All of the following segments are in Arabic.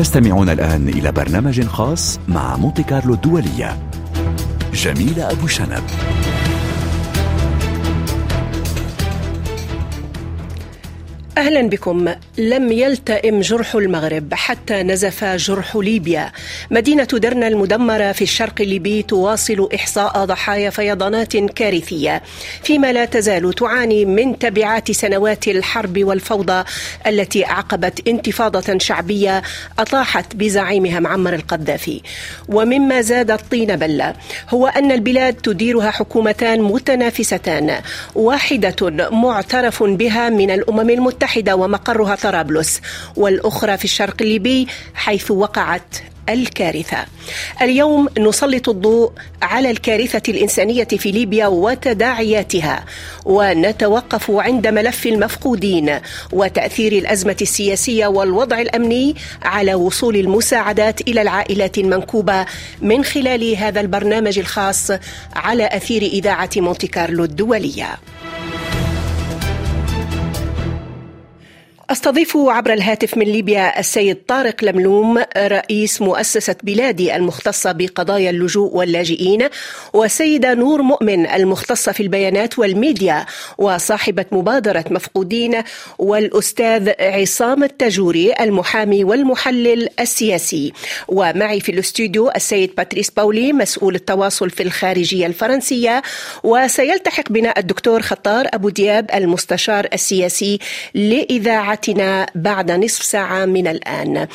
تستمعون الآن إلى برنامج خاص مع مونتي كارلو الدولية. جميلة أبو شنب. أهلا بكم. لم يلتئم جرح المغرب حتى نزف جرح ليبيا. مدينة درنا المدمرة في الشرق الليبي تواصل إحصاء ضحايا فيضانات كارثية فيما لا تزال تعاني من تبعات سنوات الحرب والفوضى التي اعقبت انتفاضة شعبية أطاحت بزعيمها معمر القذافي. ومما زاد الطين بلة هو أن البلاد تديرها حكومتان متنافستان. واحدة معترف بها من الأمم المتحدة المتحدة ومقرها طرابلس والأخرى في الشرق الليبي حيث وقعت الكارثة. اليوم نسلط الضوء على الكارثة الإنسانية في ليبيا وتداعياتها ونتوقف عند ملف المفقودين وتأثير الأزمة السياسية والوضع الأمني على وصول المساعدات إلى العائلات المنكوبة من خلال هذا البرنامج الخاص على أثير إذاعة مونتي كارلو الدولية. استضيف عبر الهاتف من ليبيا السيد طارق لملوم رئيس مؤسسة بلادي المختصة بقضايا اللجوء واللاجئين والسيدة نور مؤمن المختصة في البيانات والميديا وصاحبة مبادرة مفقودين والأستاذ عصام التجوري المحامي والمحلل السياسي. ومعي في الاستوديو السيد باتريس باولي مسؤول التواصل في الخارجية الفرنسية. وسيلتحق بنا الدكتور خطار أبو دياب المستشار السياسي لإذاعة حلقتنا بعد نصف ساعة من الآن.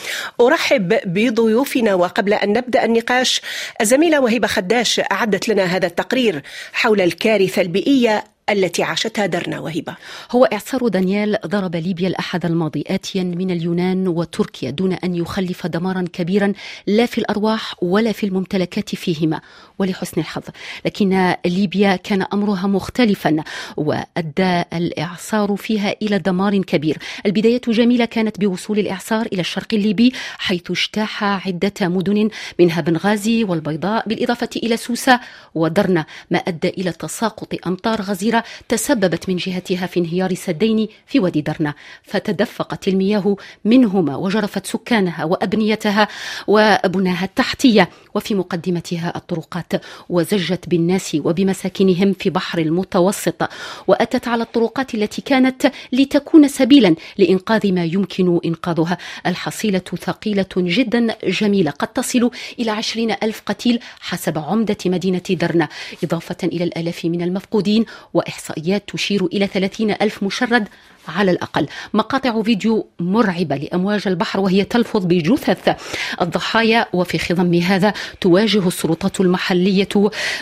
أرحب بضيوفنا وقبل أن نبدأ النقاش الزميلة وهبة خداش أعدت لنا هذا التقرير حول الكارثة البيئية التي عاشتها درنا وهبة. هو إعصار دانيال ضرب ليبيا الأحد الماضي آتيا من اليونان وتركيا دون أن يخلف دمارا كبيرا لا في الأرواح ولا في الممتلكات فيهما ولحسن الحظ. لكن ليبيا كان أمرها مختلفا وأدى الإعصار فيها إلى دمار كبير. البداية جميلة كانت بوصول الإعصار إلى الشرق الليبي حيث اجتاح عدة مدن منها بنغازي والبيضاء بالإضافة إلى سوسة ودرنا ما أدى إلى تساقط أمطار غزيرة تسببت من جهتها في انهيار سدين في وادي درنا فتدفقت المياه منهما وجرفت سكانها وأبنيتها وبناها التحتية وفي مقدمتها الطرقات وزجت بالناس وبمساكنهم في بحر المتوسط وأتت على الطرقات التي كانت لتكون سبيلا لإنقاذ ما يمكن إنقاذها. الحصيلة ثقيلة جدا جميلة قد تصل إلى عشرين ألف قتيل حسب عمدة مدينة درنا. إضافة إلى الآلاف من المفقودين وإحصائيات تشير إلى 30 ألف مشرد على الأقل. مقاطع فيديو مرعبة لأمواج البحر وهي تلفظ بجثث الضحايا وفي خضم هذا تواجه السلطات المحلية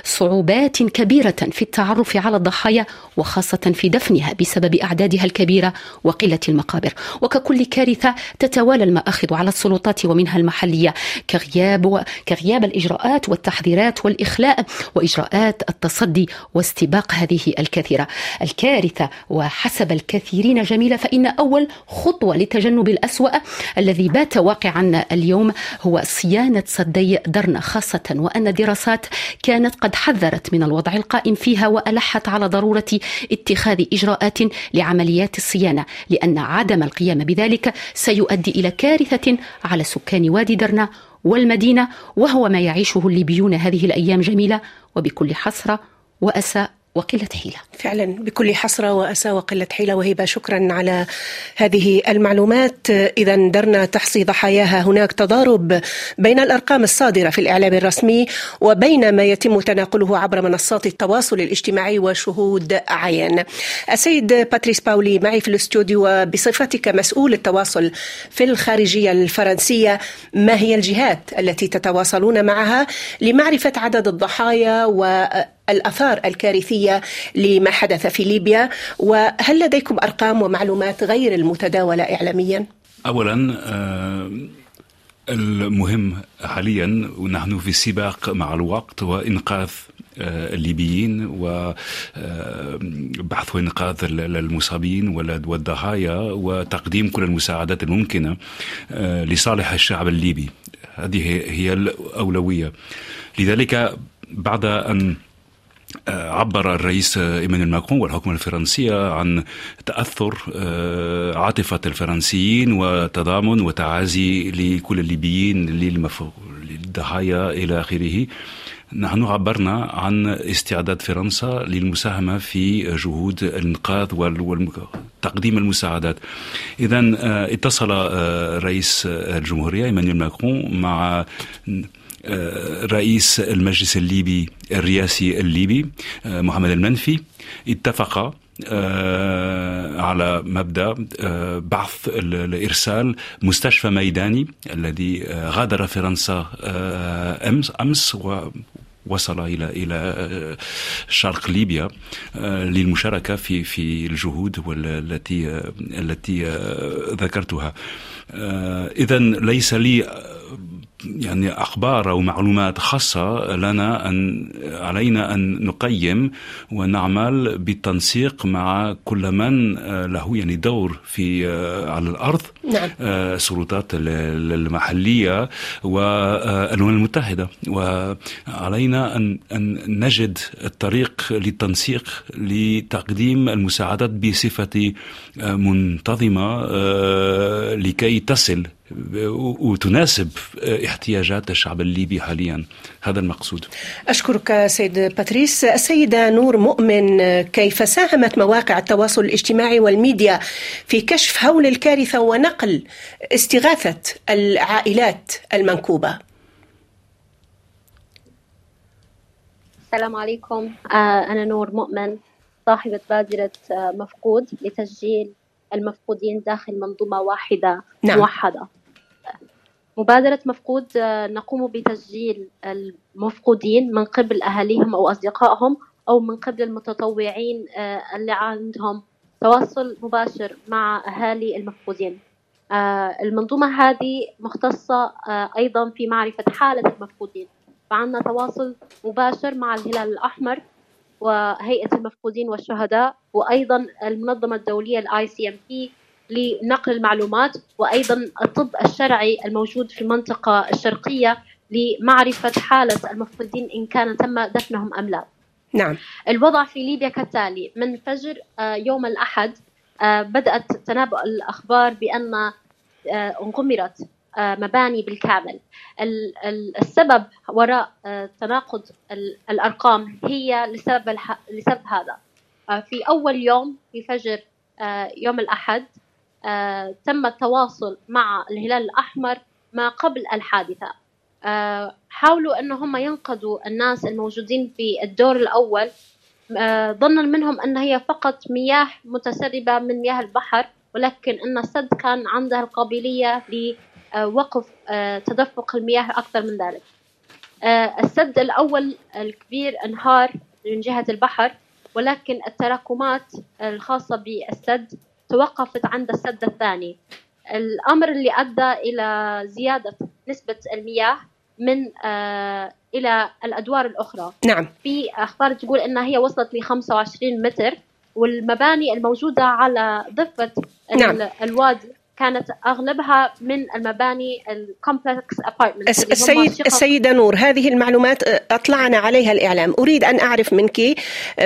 صعوبات كبيرة في التعرف على الضحايا وخاصة في دفنها بسبب أعدادها الكبيرة وقلة المقابر. وككل كارثة تتوالى المآخذ على السلطات ومنها المحلية. كغياب. كغياب الإجراءات والتحذيرات والإخلاء وإجراءات التصدي واستباق هذه الكثيرة. الكارثة وحسب الكثيرين جميلة فإن أول خطوة لتجنب الأسوأ الذي بات واقعا اليوم هو صيانة سدي درنا خاصة وأن دراسات كانت قد حذرت من الوضع القائم فيها وألحت على ضرورة اتخاذ إجراءات لعمليات الصيانة لأن عدم القيام بذلك سيؤدي إلى كارثة على سكان وادي درنا والمدينة وهو ما يعيشه الليبيون هذه الأيام جميلة وبكل حسرة وأسى وقلة حيلة. فعلا بكل حسرة وأسى وقلة حيلة وهبة شكرا على هذه المعلومات. إذا درنا تحصي ضحاياها هناك تضارب بين الأرقام الصادرة في الإعلام الرسمي وبين ما يتم تناقله عبر منصات التواصل الاجتماعي وشهود عين السيد باتريس باولي معي في الاستوديو وبصفتك مسؤول التواصل في الخارجية الفرنسية. ما هي الجهات التي تتواصلون معها لمعرفة عدد الضحايا و الآثار الكارثية لما حدث في ليبيا وهل لديكم أرقام ومعلومات غير المتداولة إعلاميا؟ أولا المهم حاليا ونحن في سباق مع الوقت وإنقاذ الليبيين وبحث وإنقاذ المصابين والضحايا وتقديم كل المساعدات الممكنة لصالح الشعب الليبي هذه هي الأولوية لذلك بعد أن عبر الرئيس إيمانويل ماكرون والحكومة الفرنسية عن تأثر عاطفة الفرنسيين وتضامن وتعازي لكل الليبيين للضحايا إلى آخره. نحن عبرنا عن استعداد فرنسا للمساهمة في جهود الإنقاذ وتقديم المساعدات. إذا آه، اتصل آه، رئيس الجمهورية إيمانويل ماكرون مع آه، رئيس المجلس الليبي الرئاسي الليبي محمد المنفي اتفق على مبدأ بعث الإرسال مستشفى ميداني الذي غادر فرنسا امس أمس وصل إلى إلى آه، شرق ليبيا آه، للمشاركة في في الجهود التي آه، التي ذكرتها. اذا ليس لي يعني أخبار أو معلومات خاصة لنا أن علينا أن نقيم ونعمل بالتنسيق مع كل من له يعني دور في على الأرض نعم. السلطات المحلية والامم المتحدة وعلينا أن أن نجد الطريق للتنسيق لتقديم المساعدات بصفة منتظمة لكي تصل وتناسب احتياجات الشعب الليبي حاليا. هذا المقصود. أشكرك سيد باتريس. السيدة نور مؤمن كيف ساهمت مواقع التواصل الاجتماعي والميديا في كشف هول الكارثة ونقل استغاثة العائلات المنكوبة؟ السلام عليكم. آه، أنا نور مؤمن صاحبة بادرة آه، مفقود لتسجيل المفقودين داخل منظومة واحدة نعم. موحدة. مبادرة مفقود آه، نقوم بتسجيل المفقودين من قبل أهاليهم أو أصدقائهم أو من قبل المتطوعين آه، اللي عندهم تواصل مباشر مع أهالي المفقودين. آه، المنظومة هذه مختصة أيضا في معرفة حالة المفقودين. فعندنا تواصل مباشر مع الهلال الأحمر وهيئة المفقودين والشهداء وأيضا المنظمة الدولية ام بي لنقل المعلومات وأيضا الطب الشرعي الموجود في المنطقة الشرقية لمعرفة حالة المفقودين إن كان تم دفنهم أم لا. نعم. الوضع في ليبيا كالتالي. من فجر آه، يوم الأحد آه، بدأت تنابؤ الأخبار بأن آه، انغمرت مباني بالكامل. السبب وراء تناقض الأرقام هي لسبب, لسبب هذا. في أول يوم في فجر يوم الأحد تم التواصل مع الهلال الأحمر ما قبل الحادثة. آه، حاولوا أن هم ينقذوا الناس الموجودين في الدور الأول. آه، ظنا منهم أن هي فقط مياه متسربة من مياه البحر ولكن أن السد كان عنده القابلية لوقف تدفق المياه أكثر من ذلك. السد الأول الكبير انهار من جهة البحر ولكن التراكمات الخاصة بالسد توقفت عند السد الثاني. الأمر اللي أدى إلى زيادة نسبة المياه من آه إلى الأدوار الأخرى. نعم. في أخبار تقول أنها هي وصلت ل 25 متر والمباني الموجودة على ضفة نعم. الوادي كانت أغلبها من المباني ال complex apartment السيد السيدة نور هذه المعلومات أطلعنا عليها الإعلام. أريد أن أعرف منك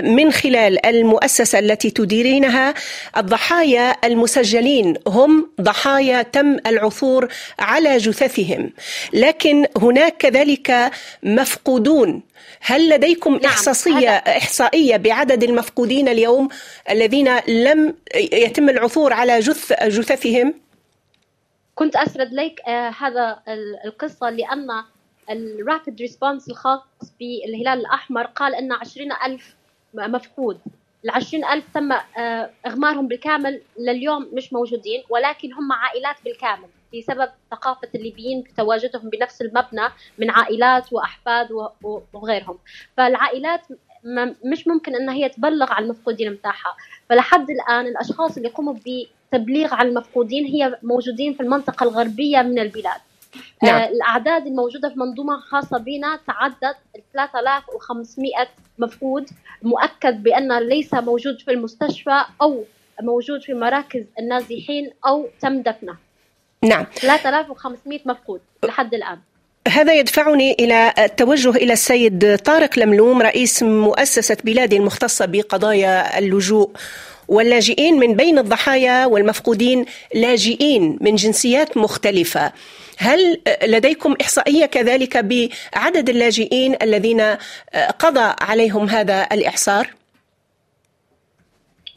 من خلال المؤسسة التي تديرينها الضحايا المسجلين هم ضحايا تم العثور على جثثهم. لكن هناك كذلك مفقودون. هل لديكم نعم إحصائية إحصائية بعدد المفقودين اليوم الذين لم يتم العثور على جث جثثهم؟ كنت أسرد لك آه هذا القصة لأن الرابid ريسبونس الخاص بالهلال الأحمر قال أن عشرين ألف مفقود. العشرين ألف تم آه إغمارهم بالكامل لليوم مش موجودين ولكن هم عائلات بالكامل بسبب ثقافة الليبيين بتواجدهم بنفس المبنى من عائلات وأحفاد وغيرهم. فالعائلات مش ممكن أن هي تبلغ عن المفقودين متاعها فلحد الآن الأشخاص اللي قاموا بتبليغ عن المفقودين هي موجودين في المنطقة الغربية من البلاد. نعم. آه الأعداد الموجودة في منظومة خاصة بنا تعدت 3500 مفقود مؤكد بأن ليس موجود في المستشفى أو موجود في مراكز النازحين أو تم دفنه. نعم. 3500 مفقود لحد الآن. هذا يدفعني إلى التوجه إلى السيد طارق لملوم رئيس مؤسسة بلادي المختصة بقضايا اللجوء واللاجئين من بين الضحايا والمفقودين لاجئين من جنسيات مختلفة هل لديكم إحصائية كذلك بعدد اللاجئين الذين قضى عليهم هذا الإعصار؟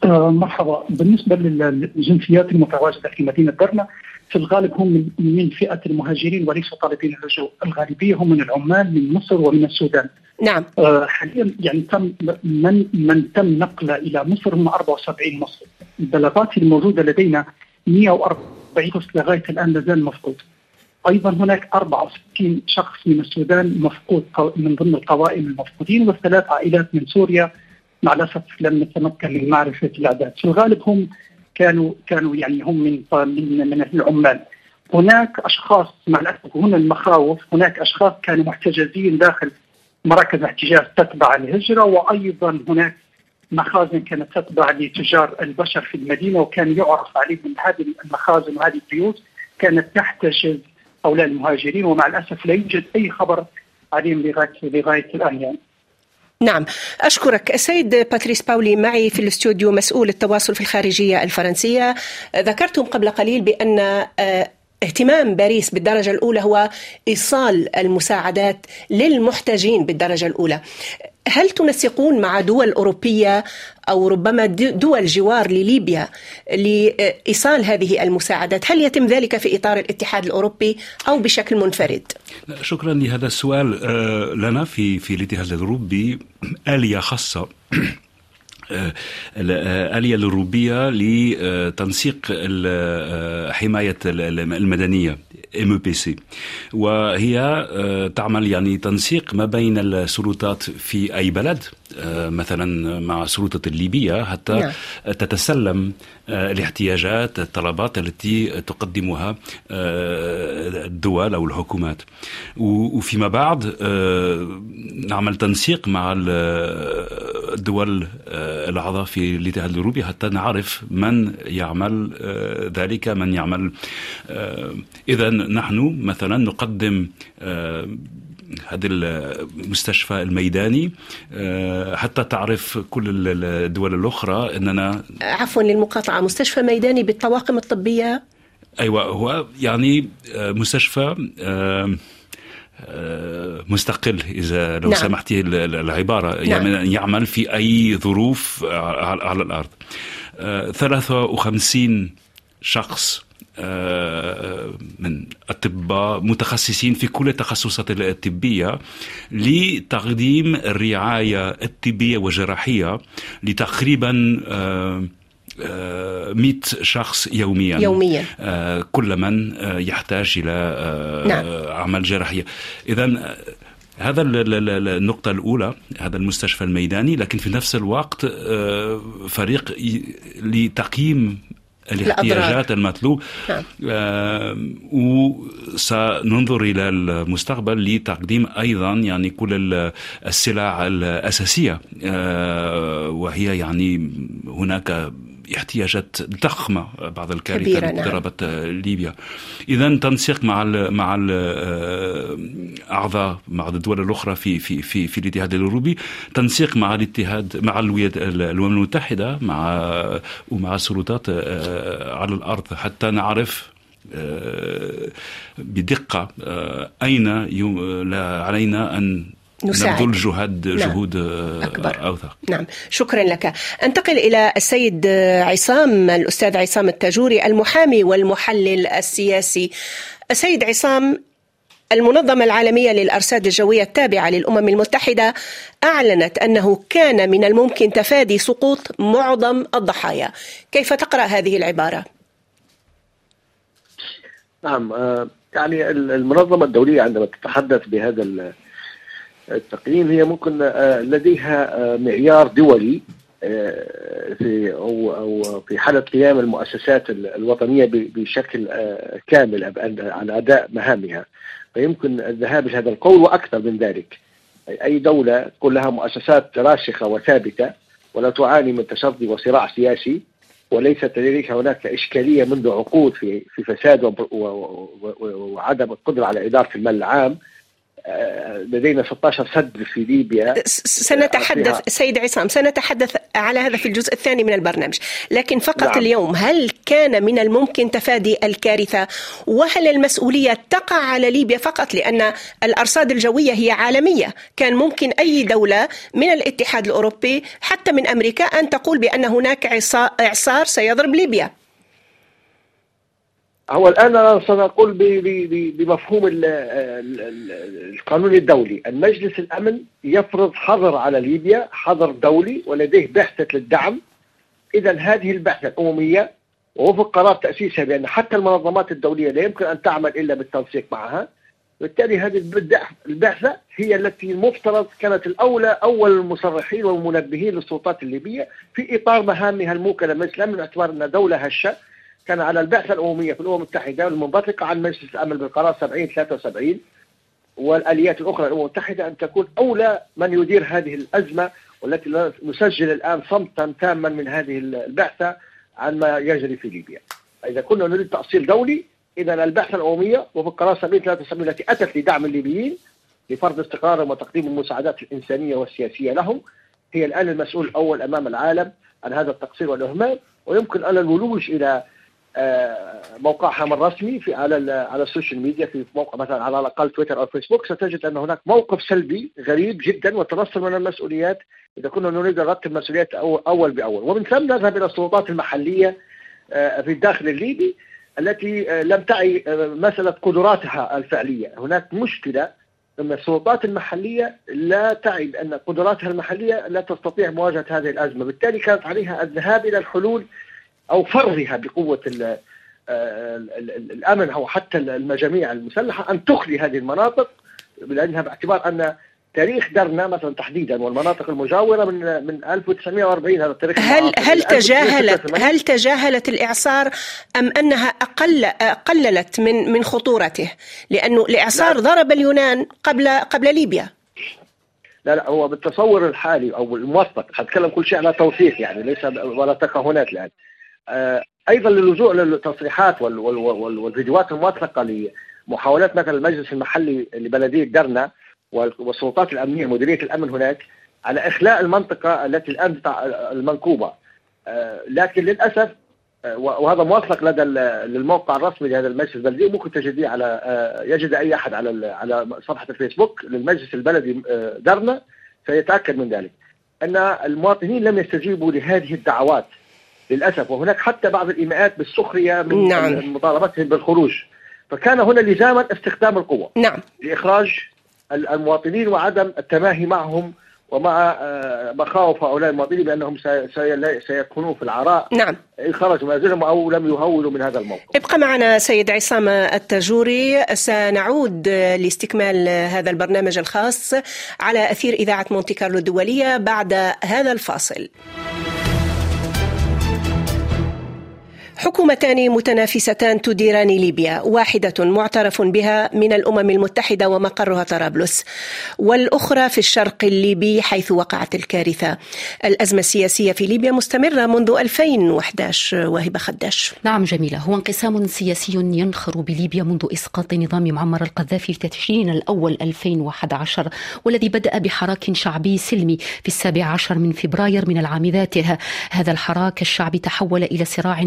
آه، مرحبا بالنسبة للجنسيات المتواجدة في مدينة درنا في الغالب هم من فئة المهاجرين وليسوا طالبين اللجوء الغالبية هم من العمال من مصر ومن السودان. نعم. آه حاليا يعني تم من من تم نقله إلى مصر هم 74 مصري. البلاغات الموجودة لدينا 140 شخص لغاية الآن لازال مفقود. أيضا هناك 64 شخص من السودان مفقود من ضمن القوائم المفقودين وثلاث عائلات من سوريا. مع الأسف لم نتمكن من معرفة الأعداد، في الغالب هم كانوا كانوا يعني هم من من, من العمال. هناك أشخاص مع الاسف هنا المخاوف هناك أشخاص كانوا محتجزين داخل مراكز احتجاز تتبع الهجرة وأيضا هناك مخازن كانت تتبع لتجار البشر في المدينة وكان يعرف عليهم هذه المخازن وهذه البيوت كانت تحتجز هؤلاء المهاجرين ومع الأسف لا يوجد أي خبر عليهم لغايه لغاية الآن يعني. نعم. أشكرك السيد باتريس باولي معي في الاستوديو مسؤول التواصل في الخارجية الفرنسية. ذكرتم قبل قليل بأن آه، اهتمام باريس بالدرجة الأولى هو إيصال المساعدات للمحتاجين بالدرجة الأولى. هل تنسقون مع دول أوروبية أو ربما دول جوار لليبيا لإيصال هذه المساعدات هل يتم ذلك في إطار الاتحاد الأوروبي أو بشكل منفرد؟ شكرا لهذا السؤال آه، لنا في في الاتحاد الأوروبي آلية خاصة الآلية الأوروبية لتنسيق حماية المدنية MPC وهي آه، تعمل يعني تنسيق ما بين السلطات في أي بلد. آه، مثلا مع السلطة الليبية حتى نعم. تتسلم آه، الاحتياجات الطلبات التي تقدمها الدول أو الحكومات وفيما بعد نعمل تنسيق مع الدول الأعضاء في الاتحاد الأوروبي حتى نعرف من يعمل ذلك من يعمل إذا نحن مثلا نقدم آه، هذا المستشفى الميداني. آه، حتى تعرف كل الدول الأخرى أننا عفوا للمقاطعة. مستشفى ميداني بالطواقم الطبية؟ أيوة هو يعني آه، مستشفى مستقل إذا لو نعم. سمحتي العبارة. نعم. يعني يعمل في أي ظروف على الأرض. 53 شخص من أطباء متخصصين في كل التخصصات الطبية لتقديم الرعاية الطبية والجراحية لتقريبا 100 شخص يوميا. يوميا. كل من يحتاج إلى نعم. عمل جراحية إذا هذا النقطة الأولى هذا المستشفى الميداني لكن في نفس الوقت فريق لتقييم الاحتياجات المطلوب. نعم. آه وسننظر إلى المستقبل لتقديم أيضا يعني كل السلع الأساسية. آه وهي يعني هناك احتياجات ضخمة بعد الكارثه التي نعم. ضربت ليبيا إذا تنسيق مع ال مع الاعضاء مع الدول الأخرى في في في في الاتحاد الأوروبي تنسيق مع الاتحاد مع الأمم المتحدة مع ومع السلطات آه، على الأرض حتى نعرف آه، بدقة آه، أين علينا أن نساعد. نبذل جهد نعم. جهود آه، أكبر. أوثق. نعم. شكرا لك. أنتقل إلى السيد عصام الأستاذ عصام التاجوري المحامي والمحلل السياسي. السيد عصام المنظمة العالمية للأرصاد الجوية التابعة للأمم المتحدة أعلنت أنه كان من الممكن تفادي سقوط معظم الضحايا. كيف تقرأ هذه العبارة؟ نعم آه، يعني المنظمة الدولية عندما تتحدث بهذا التقييم هي ممكن آه، لديها آه، معيار دولي آه، في أو أو في حالة قيام المؤسسات الوطنية بشكل كامل على أداء مهامها. فيمكن الذهاب لهذا القول وأكثر من ذلك. أي دولة تكون لها مؤسسات راسخة وثابتة ولا تعاني من تصدي وصراع سياسي وليست لديها هناك إشكالية منذ عقود في في فساد وعدم القدرة على إدارة المال العام. لدينا 16 سد في ليبيا. سنتحدث سيد عصام سنتحدث على هذا في الجزء الثاني من البرنامج. لكن فقط نعم. اليوم هل كان من الممكن تفادي الكارثة؟ وهل المسؤولية تقع على ليبيا فقط لأن الأرصاد الجوية هي عالمية؟ كان ممكن أي دولة من الاتحاد الأوروبي حتى من أمريكا أن تقول بأن هناك إعصار سيضرب ليبيا. هو الآن أنا سنقول بمفهوم القانون الدولي. المجلس الأمن يفرض حظر على ليبيا حظر دولي ولديه بعثه للدعم. اذا هذه البعثه الأممية ووفق قرار تأسيسها بأن حتى المنظمات الدولية لا يمكن أن تعمل إلا بالتنسيق معها. بالتالي هذه البعثه هي التي المفترض كانت الأولى أول المصرحين والمنبهين للسلطات الليبية في إطار مهامها الموكلة من الاسلام باعتبار أن دولة هشة. كان على البعثة الأممية في الأمم المتحدة المنبثقة عن مجلس الأمن بالقرار 70 73 والآليات الأخرى للأمم المتحدة أن تكون أولى من يدير هذه الأزمة والتي نسجل الآن صمتا تاما من هذه البعثة عن ما يجري في ليبيا. إذا كنا نريد تأصيل دولي إذا البعثة الأممية وفي القرار 70 73 التي أتت لدعم الليبيين لفرض استقرارهم وتقديم المساعدات الإنسانية والسياسية لهم هي الآن المسؤول الأول أمام العالم عن هذا التقصير والإهمال ويمكن أن الولوج إلى آه، موقعها الرسمي في على على السوشيال ميديا في موقع مثلا على الأقل تويتر أو فيسبوك. ستجد أن هناك موقف سلبي غريب جدا وتنصل من المسؤوليات إذا كنا نريد نرتب المسؤوليات أول بأول. ومن ثم نذهب إلى السلطات المحلية آه، في الداخل الليبي التي آه، لم تعي مسألة قدراتها الفعلية. هناك مشكلة أن السلطات المحلية لا تعي بأن قدراتها المحلية لا تستطيع مواجهة هذه الأزمة. بالتالي كانت عليها الذهاب إلى الحلول أو فرضها بقوة الأمن أو حتى المجاميع المسلحة أن تخلي هذه المناطق لأنها باعتبار أن تاريخ درنا مثلا تحديدا والمناطق المجاورة من من 1940 هذا التاريخ هل هل تجاهلت هل تجاهلت الإعصار أم أنها أقل قللت من من خطورته؟ لأنه الإعصار لا. ضرب اليونان قبل قبل ليبيا. لا لا هو بالتصور الحالي أو الموثق حتكلم كل شيء على توثيق يعني ليس ولا تكهنات الآن أيضا للجوء للتصريحات والفيديوهات الموثقة لمحاولات مثلا المجلس المحلي لبلدية درنا والسلطات الأمنية مديرية الأمن هناك على إخلاء المنطقة التي الآن المنكوبة. آه، لكن للأسف آه، وهذا موثق لدى للموقع الرسمي لهذا المجلس البلدي. ممكن تجديه على يجد أي أحد على على صفحة الفيسبوك للمجلس البلدي درنا سيتاكد من ذلك. أن المواطنين لم يستجيبوا لهذه الدعوات. للأسف. وهناك حتى بعض الإيماءات بالسخرية من نعم. مطالبتهم بالخروج. فكان هنا لزاما استخدام القوة. نعم. لإخراج المواطنين وعدم التماهي معهم ومع آه، مخاوف هؤلاء المواطنين بأنهم سيكونون في العراء. نعم. خرجوا منازلهم أو لم يهولوا من هذا الموقف. ابقى معنا سيد عصام التاجوري. سنعود لاستكمال هذا البرنامج الخاص على أثير إذاعة مونتي كارلو الدولية بعد هذا الفاصل. حكومتان متنافستان تديران ليبيا واحدة معترف بها من الأمم المتحدة ومقرها طرابلس والأخرى في الشرق الليبي حيث وقعت الكارثة. الأزمة السياسية في ليبيا مستمرة منذ 2011 وهبة خداش. نعم جميلة. هو انقسام سياسي ينخر بليبيا منذ إسقاط نظام معمر القذافي في تشرين الأول 2011 والذي بدأ بحراك شعبي سلمي في السابع عشر من فبراير من العام ذاته. هذا الحراك الشعبي تحول إلى صراع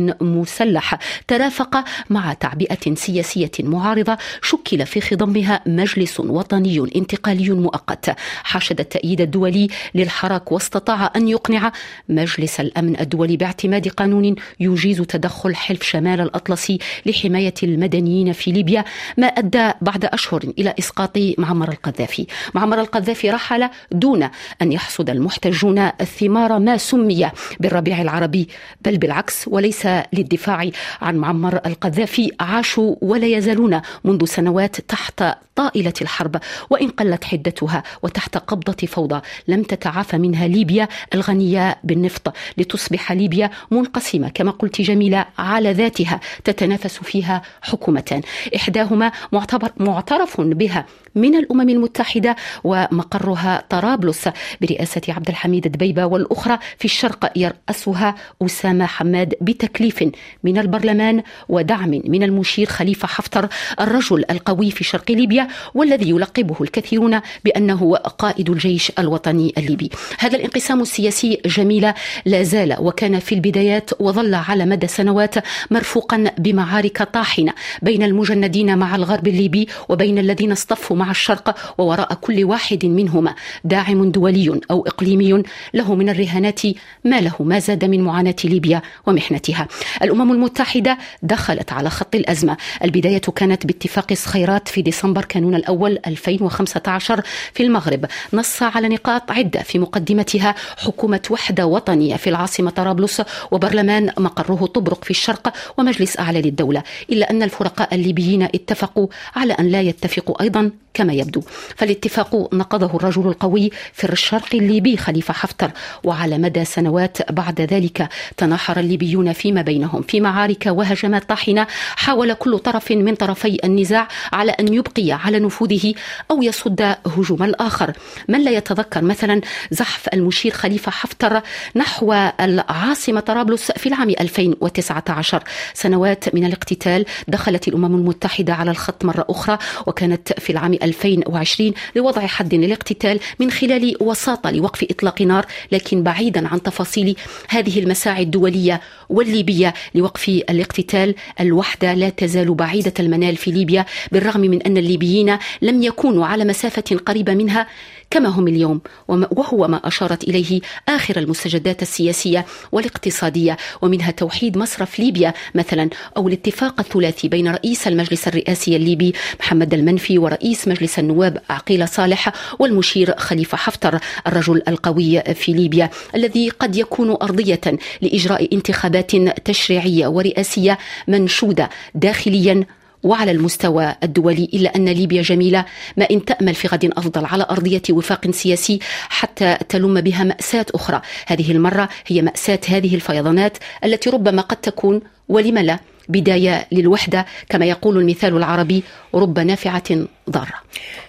مسلح ترافق مع تعبئة سياسية معارضة شكل في خضمها مجلس وطني انتقالي مؤقت. حشد التأييد الدولي للحراك واستطاع أن يقنع مجلس الأمن الدولي باعتماد قانون يجيز تدخل حلف شمال الأطلسي لحماية المدنيين في ليبيا ما أدى بعد أشهر إلى إسقاط معمر القذافي. معمر القذافي رحل دون أن يحصد المحتجون الثمار ما سمي بالربيع العربي بل بالعكس وليس للدفاع عن معمر القذافي عاشوا ولا يزالون منذ سنوات تحت طائلة الحرب وإن قلت حدتها وتحت قبضة فوضى. لم تتعافى منها ليبيا الغنية بالنفط لتصبح ليبيا منقسمة. كما قلت جميلة على ذاتها تتنافس فيها حكومتان. إحداهما معتبر معترف بها من الأمم المتحدة ومقرها طرابلس برئاسة عبد الحميد دبيبة والأخرى في الشرق يرأسها أسامة حماد بتكليف من البرلمان ودعم من المشير خليفة حفتر الرجل القوي في شرق ليبيا. والذي يلقبه الكثيرون بأنه قائد الجيش الوطني الليبي. هذا الانقسام السياسي جميلة لا زال وكان في البدايات وظل على مدى سنوات مرفوقا بمعارك طاحنة بين المجندين مع الغرب الليبي وبين الذين اصطفوا مع الشرق ووراء كل واحد منهما داعم دولي أو إقليمي له من الرهانات ما له ما زاد من معاناة ليبيا ومحنتها. الأمم المتحدة دخلت على خط الأزمة. البداية كانت باتفاق صخيرات في ديسمبر كانون الأول 2015 في المغرب. نص على نقاط عدة في مقدمتها حكومة وحدة وطنية في العاصمة طرابلس وبرلمان مقره طبرق في الشرق ومجلس أعلى للدولة. إلا أن الفرقاء الليبيين اتفقوا على أن لا يتفقوا أيضا كما يبدو. فالاتفاق نقضه الرجل القوي في الشرق الليبي خليفة حفتر وعلى مدى سنوات بعد ذلك تناحر الليبيون فيما بينهم. في معارك وهجمات طاحنة حاول كل طرف من طرفي النزاع على أن يبقي على نفوذه أو يصد هجوم الآخر. من لا يتذكر مثلا زحف المشير خليفة حفتر نحو العاصمة طرابلس في العام 2019 سنوات من الاقتتال دخلت الأمم المتحدة على الخط مرة أخرى وكانت في العام 2020 لوضع حد للاقتتال من خلال وساطة لوقف إطلاق نار لكن بعيدا عن تفاصيل هذه المساعي الدولية والليبية لوقف الاقتتال الوحدة لا تزال بعيدة المنال في ليبيا بالرغم من أن الليبيين لم يكونوا على مسافة قريبة منها كما هم اليوم وهو ما أشارت إليه آخر المستجدات السياسية والاقتصادية ومنها توحيد مصرف ليبيا مثلا أو الاتفاق الثلاثي بين رئيس المجلس الرئاسي الليبي محمد المنفي ورئيس مجلس النواب عقيل صالح والمشير خليفة حفتر الرجل القوي في ليبيا الذي قد يكون أرضية لإجراء انتخابات تشريعية ورئاسية منشودة داخليا وعلى المستوى الدولي إلا أن ليبيا جميلة ما إن تأمل في غد أفضل على أرضية وفاق سياسي حتى تلم بها مأساة أخرى. هذه المرة هي مأساة هذه الفيضانات التي ربما قد تكون ولم لا؟ بداية للوحدة كما يقول المثال العربي رب نافعة ضارة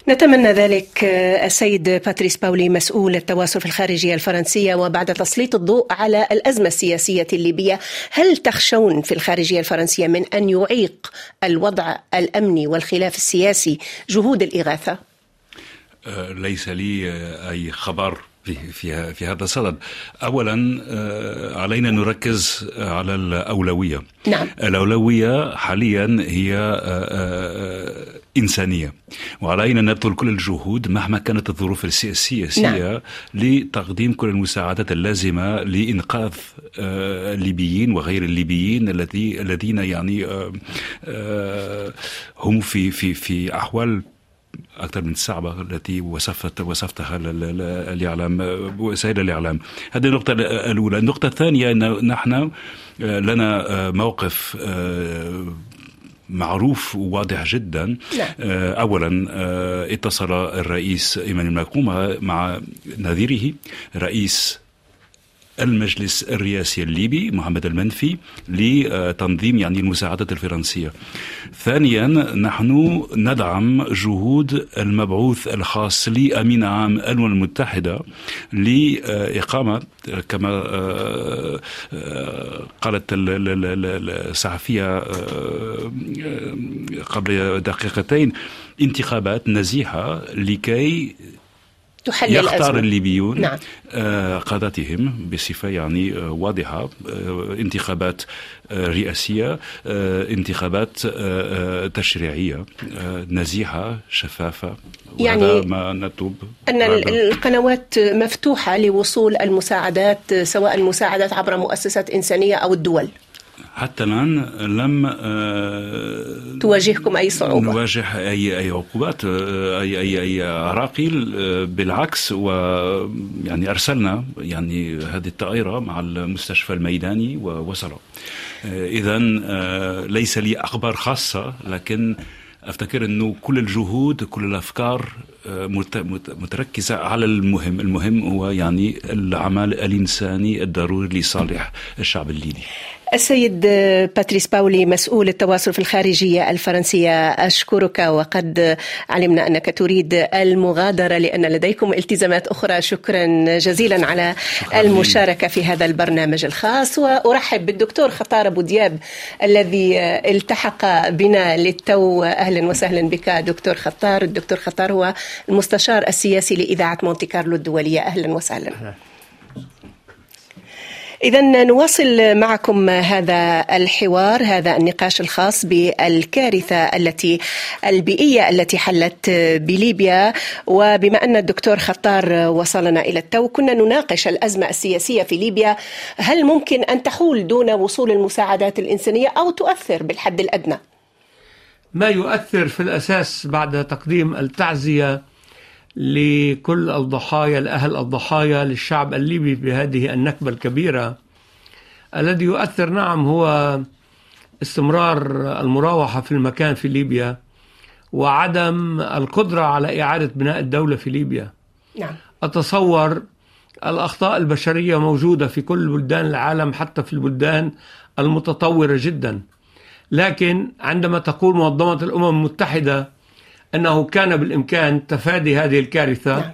نتمنى ذلك السيد باتريس باولي مسؤول التواصل في الخارجية الفرنسية وبعد تسليط الضوء على الأزمة السياسية الليبية هل تخشون في الخارجية الفرنسية من أن يعيق الوضع الأمني والخلاف السياسي جهود الإغاثة؟ ليس لي أي خبر في في هذا الصدد اولا علينا نركز على الأولوية نعم. الأولوية حاليا هي إنسانية وعلينا نبذل كل الجهود مهما كانت الظروف السياسية نعم. لتقديم كل المساعدات اللازمة لإنقاذ الليبيين وغير الليبيين الذي الذين يعني هم في في في أحوال أكثر من صعبه التي وصفت وصفتها الإعلام وسائل الإعلام. هذه النقطة الأولى. النقطة الثانية إن نحن لنا موقف معروف وواضح جدا. لا. اولا اتصل الرئيس إيمانويل ماكرون مع نظيره رئيس المجلس الرئاسي الليبي محمد المنفي لتنظيم يعني المساعدات الفرنسية. ثانيا نحن ندعم جهود المبعوث الخاص لأمين عام الأمم المتحدة لإقامة كما قالت الصحفية قبل دقيقتين انتخابات نزيهة لكي تحل يختار الأزمة. الليبيون نعم. قادتهم بصفة يعني واضحة انتخابات رئاسية انتخابات تشريعية نزيهة شفافة يعني ما نتوب أن القنوات مفتوحة لوصول المساعدات سواء المساعدات عبر مؤسسات إنسانية أو الدول حتى الآن لم تواجهكم أي صعوبة؟ نواجه أي أي عقوبات أي أي أي عراقيل بالعكس ويعني أرسلنا يعني هذه الطائرة مع المستشفى الميداني ووصلوا. إذا ليس لي أخبار خاصة لكن أفتكر انه كل الجهود كل الأفكار متركزة على المهم. المهم هو يعني العمل الإنساني الضروري لصالح الشعب الليبي. السيد باتريس باولي مسؤول التواصل في الخارجية الفرنسية أشكرك وقد علمنا أنك تريد المغادرة لأن لديكم التزامات أخرى. شكرا جزيلا على شكرا. المشاركة في هذا البرنامج الخاص. وأرحب بالدكتور خطار أبو دياب الذي التحق بنا للتو. أهلا وسهلا بك دكتور خطار. الدكتور خطار هو المستشار السياسي لإذاعة مونتي كارلو الدولية. أهلا وسهلا. إذا نواصل معكم هذا الحوار هذا النقاش الخاص بالكارثة التي البيئية التي حلت بليبيا وبما أن الدكتور خطار وصلنا إلى التو كنا نناقش الأزمة السياسية في ليبيا هل ممكن أن تحول دون وصول المساعدات الإنسانية أو تؤثر بالحد الأدنى؟ ما يؤثر في الأساس بعد تقديم التعزية لكل الضحايا لأهل الضحايا للشعب الليبي بهذه النكبة الكبيرة. الذي يؤثر نعم هو استمرار المراوحة في المكان في ليبيا وعدم القدرة على إعادة بناء الدولة في ليبيا. نعم. أتصور الأخطاء البشرية موجودة في كل بلدان العالم حتى في البلدان المتطورة جدا. لكن عندما تقول منظمة الأمم المتحدة أنه كان بالإمكان تفادي هذه الكارثة. نعم.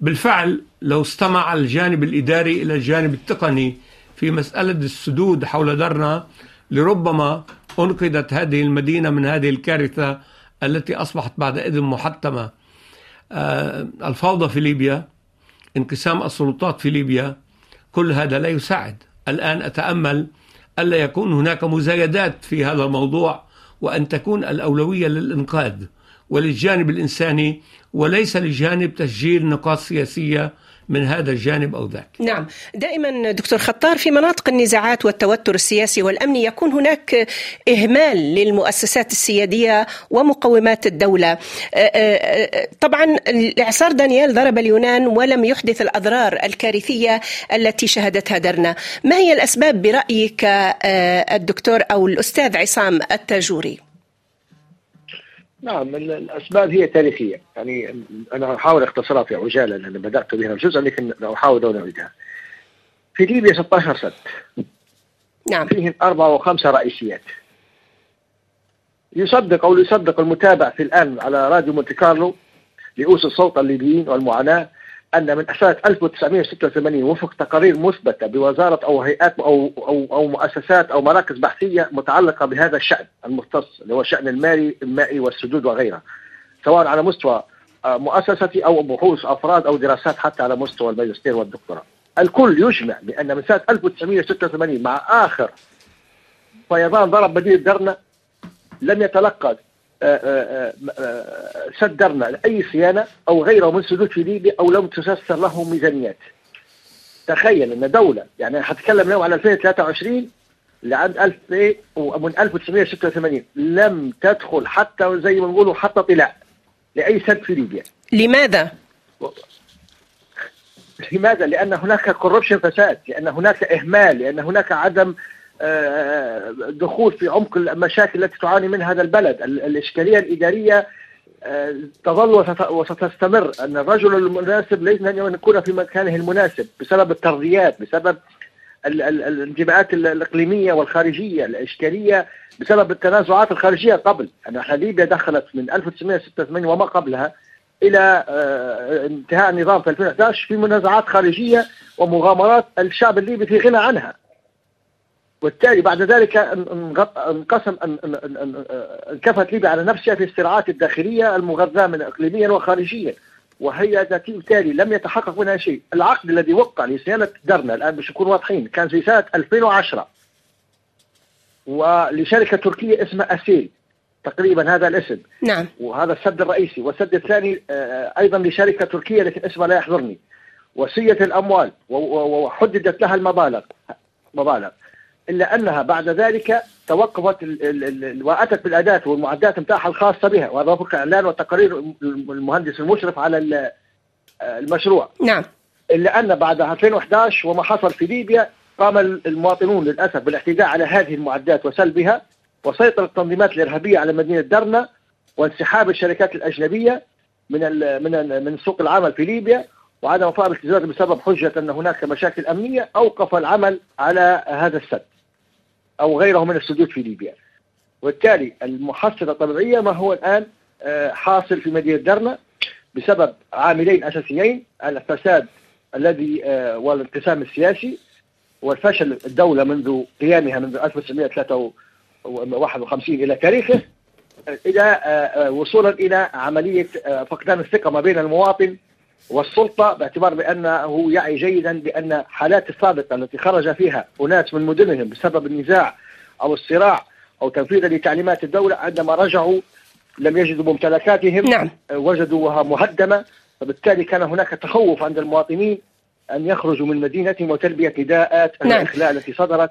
بالفعل لو استمع الجانب الإداري إلى الجانب التقني في مسألة السدود حول درنا لربما أنقذت هذه المدينة من هذه الكارثة التي أصبحت بعد إذن محتمة. آه، الفوضى في ليبيا انقسام السلطات في ليبيا كل هذا لا يساعد. الآن أتأمل ألا يكون هناك مزايدات في هذا الموضوع وأن تكون الأولوية للإنقاذ. وللجانب الإنساني وليس لجانب تسجيل نقاط سياسية من هذا الجانب أو ذاك. نعم. دائما دكتور خطار في مناطق النزاعات والتوتر السياسي والأمني يكون هناك إهمال للمؤسسات السيادية ومقومات الدولة. طبعا الإعصار دانيال ضرب اليونان ولم يحدث الأضرار الكارثية التي شهدتها درنا. ما هي الأسباب برأيك الدكتور أو الأستاذ عصام التاجوري؟ نعم الأسباب هي تاريخية. يعني أنا أحاول اختصرها في عجاله لأن بدأت بها جزءا لكن أحاول ان اعيدها في ليبيا 16 سنه نعم. فيهم أربعة وخمسة رئيسيات. يصدق أو يصدق المتابع في الآن على راديو مونتي كارلو لأوس الصوت الليبيين والمعاناة أن من سنة 1986 وفق تقارير مثبتة بوزارة أو هيئات أو أو أو مؤسسات أو مراكز بحثية متعلقة بهذا الشأن المختص اللي هو الشأن المالي المائي والسدود وغيرها سواء على مستوى آه، مؤسستي أو بحوث أفراد أو دراسات حتى على مستوى الماجستير والدكتوراه. الكل يجمع بأن من سنة 1986 مع آخر فيضان ضرب مدينة درنا لم يتلقى صدرنا لأي صيانة أو غيره من سدود في ليبيا أو لم تسسر له ميزانيات تخيل أن دولة يعني هتكلم اليوم على 2023 لعند 1000 ومن 1986 لم تدخل حتى زي ما نقولوا حتى طلاع لأي سد في ليبيا لماذا؟ لماذا؟ لأن هناك كوربشن فساد لأن هناك إهمال لأن هناك عدم دخول في عمق المشاكل التي تعاني منها هذا البلد. الإشكالية الإدارية آه، تظل وستستمر أن الرجل المناسب ليس أن يكون في مكانه المناسب بسبب الترضيات بسبب الانتماءات الإقليمية والخارجية الإشكالية بسبب التنازعات الخارجية قبل. أن ليبيا دخلت من 1986 وما قبلها إلى آه، انتهاء النظام في 2011 في منازعات خارجية ومغامرات الشعب الليبي في غنى عنها. والتالي بعد ذلك انقسم انكفت ليبيا على نفسها في الصراعات الداخلية المغذاة من إقليميا وخارجيا وهي بالتالي لم يتحقق منها شيء. العقد الذي وقع لصيانة درنا الآن باش نكون واضحين كان في سنة 2010 ولشركة تركية اسمها أسيل تقريبا هذا الاسم. نعم. وهذا السد الرئيسي. والسد الثاني آه، أيضا لشركة تركية لكن اسمها لا يحضرني. وسية الأموال وحددت لها المبالغ مبالغ. إلا أنها بعد ذلك توقفت وأتت بالأداة والمعدات متاحة الخاصة بها وهذا وفق إعلان وتقارير المهندس المشرف على المشروع. نعم. إلا أن بعد 2011 وما حصل في ليبيا قام المواطنون للأسف بالاعتداء على هذه المعدات وسلبها وسيطرت التنظيمات الإرهابية على مدينة درنا وانسحاب الشركات الأجنبية من من من سوق العمل في ليبيا وعدم وفاء الالتزامات بسبب حجة أن هناك مشاكل أمنية أوقف العمل على هذا السد. أو غيره من السدود في ليبيا. وبالتالي المحصلة الطبيعية ما هو الآن آه، حاصل في مدينة درنا بسبب عاملين أساسيين الفساد الذي آه، والانقسام السياسي والفشل الدولة منذ قيامها منذ 1953 إلى تاريخه إلى آه، وصولا إلى عملية فقدان الثقة ما بين المواطن والسلطة باعتبار بأنه يعي جيدا بأن حالات السابقة التي خرج فيها أناس من مدنهم بسبب النزاع أو الصراع أو تنفيذا لتعليمات الدولة عندما رجعوا لم يجدوا ممتلكاتهم نعم. وجدوها مهدمة فبالتالي كان هناك تخوف عند المواطنين أن يخرجوا من مدينتهم وتلبية نداءات نعم. الإخلاء التي صدرت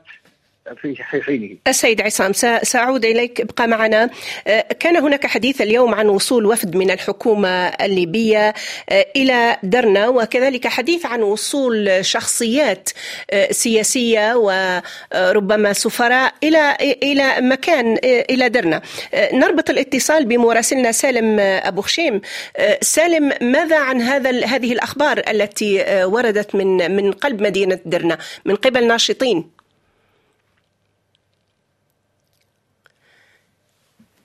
في حينه. السيد عصام سأعود إليك. ابقى معنا. آه، كان هناك حديث اليوم عن وصول وفد من الحكومة الليبية آه، إلى درنا وكذلك حديث عن وصول شخصيات آه، سياسية وربما سفراء إلى إلى مكان إلى درنا. نربط الاتصال بمراسلنا سالم أبو خشيم. سالم ماذا عن هذا هذه الأخبار التي وردت من من قلب مدينة درنا من قبل ناشطين؟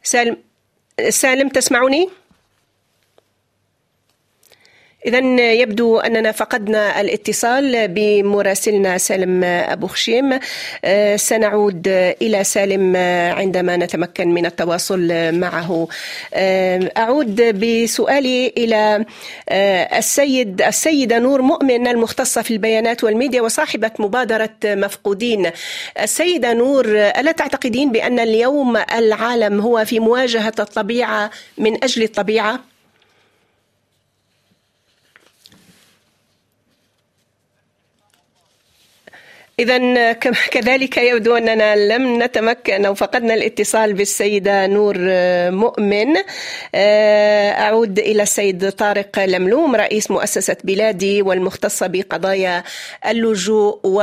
سالم سالم تسمعني؟ إذا يبدو أننا فقدنا الاتصال بمراسلنا سالم أبو خشيم. آه، سنعود إلى سالم عندما نتمكن من التواصل معه. آه، أعود بسؤالي إلى آه، السيد السيدة نور مؤمن المختصة في البيانات والميديا وصاحبة مبادرة مفقودين. السيدة نور ألا تعتقدين بأن اليوم العالم هو في مواجهة الطبيعة من أجل الطبيعة؟ إذا كذلك يبدو أننا لم نتمكن أو فقدنا الاتصال بالسيدة نور مؤمن. آه، أعود إلى السيد طارق لملوم رئيس مؤسسة بلادي والمختصة بقضايا اللجوء و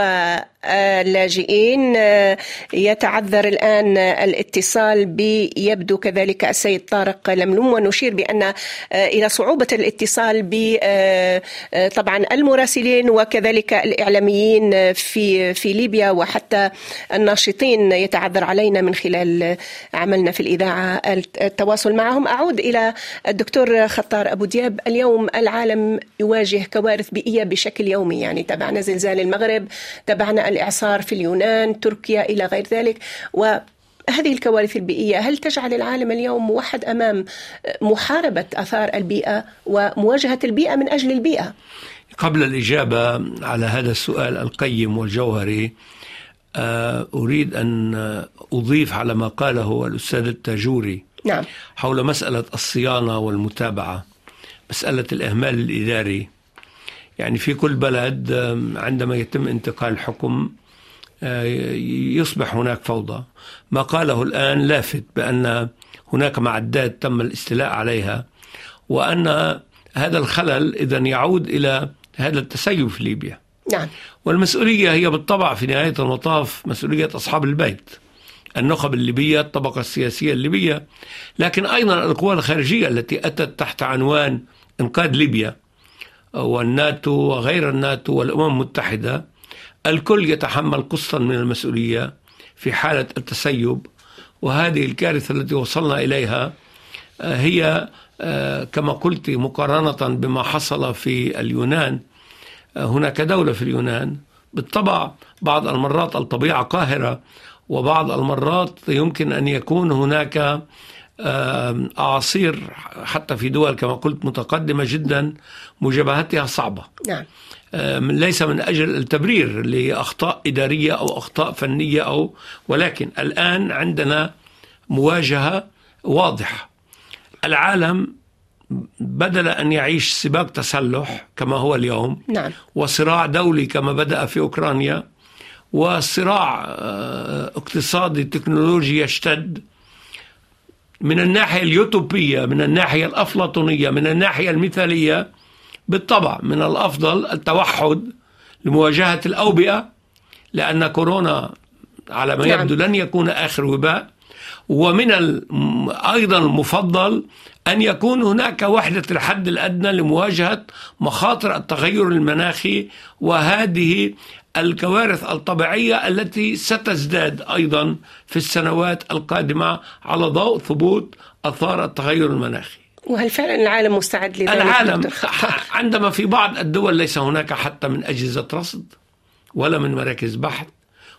اللاجئين آه، يتعذر الآن الاتصال بيبدو كذلك السيد طارق لملوم ونشير بأن آه، إلى صعوبة الاتصال ب آه، طبعا المراسلين وكذلك الإعلاميين في في ليبيا وحتى الناشطين يتعذر علينا من خلال عملنا في الإذاعة التواصل معهم. أعود إلى الدكتور خطار أبو دياب. اليوم العالم يواجه كوارث بيئية بشكل يومي يعني تابعنا زلزال المغرب تابعنا الإعصار في اليونان تركيا إلى غير ذلك و هذه الكوارث البيئية هل تجعل العالم اليوم موحد أمام محاربة أثار البيئة ومواجهة البيئة من أجل البيئة؟ قبل الإجابة على هذا السؤال القيم والجوهري آه، أريد أن أضيف على ما قاله الأستاذ التاجوري نعم. حول مسألة الصيانة والمتابعة مسألة الإهمال الإداري يعني في كل بلد عندما يتم انتقال الحكم آه، يصبح هناك فوضى. ما قاله الآن لافت بأن هناك معدات تم الاستيلاء عليها وأن هذا الخلل إذا يعود إلى هذا التسيب في ليبيا. نعم. والمسؤولية هي بالطبع في نهاية المطاف مسؤولية أصحاب البيت. النخب الليبية الطبقة السياسية الليبية. لكن أيضا القوى الخارجية التي أتت تحت عنوان إنقاذ ليبيا والناتو وغير الناتو والأمم المتحدة الكل يتحمل قسطا من المسؤولية في حالة التسيب وهذه الكارثة التي وصلنا إليها آه، هي آه، كما قلت مقارنة بما حصل في اليونان آه، هناك دولة في اليونان بالطبع بعض المرات الطبيعة قاهرة وبعض المرات يمكن أن يكون هناك أعاصير حتى في دول كما قلت متقدمة جدا مجابهتها صعبة نعم. ليس من أجل التبرير لأخطاء إدارية أو أخطاء فنية أو ولكن الآن عندنا مواجهة واضحة العالم بدل أن يعيش سباق تسلح كما هو اليوم نعم. وصراع دولي كما بدأ في أوكرانيا وصراع آه، اقتصادي تكنولوجي يشتد من الناحية اليوتوبية من الناحية الأفلاطونية من الناحية المثالية بالطبع من الأفضل التوحد لمواجهة الأوبئة لأن كورونا على ما نعم. يبدو لن يكون آخر وباء ومن أيضا المفضل أن يكون هناك وحدة الحد الأدنى لمواجهة مخاطر التغير المناخي وهذه الكوارث الطبيعية التي ستزداد أيضا في السنوات القادمة على ضوء ثبوت أثار التغير المناخي. وهل فعلا العالم مستعد لذلك العالم عندما في بعض الدول ليس هناك حتى من أجهزة رصد ولا من مراكز بحث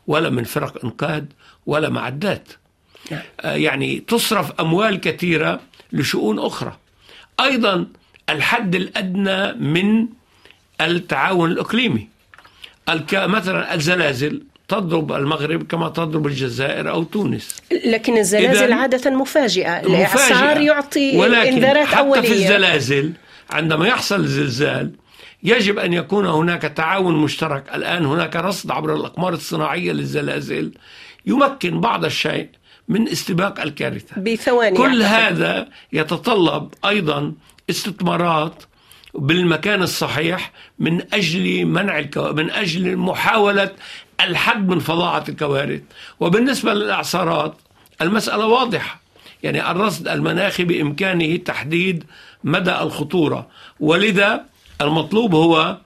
ولا من فرق إنقاذ ولا معدات. نعم. آه، يعني تصرف أموال كثيرة لشؤون أخرى. أيضا الحد الأدنى من التعاون الإقليمي. مثلا الزلازل تضرب المغرب كما تضرب الجزائر أو تونس. لكن الزلازل عادة مفاجئة. الإعصار يعطي ولكن إنذارات حتى أولية. في الزلازل عندما يحصل زلزال يجب أن يكون هناك تعاون مشترك. الآن هناك رصد عبر الأقمار الصناعية للزلازل يمكن بعض الشيء من استباق الكارثة. بثواني كل هذا يتطلب أيضا استثمارات بالمكان الصحيح من أجل منع الكو... من أجل محاولة الحد من فظاعة الكوارث. وبالنسبة للإعصارات المسألة واضحة. يعني الرصد المناخي بإمكانه تحديد مدى الخطورة. ولذا المطلوب هو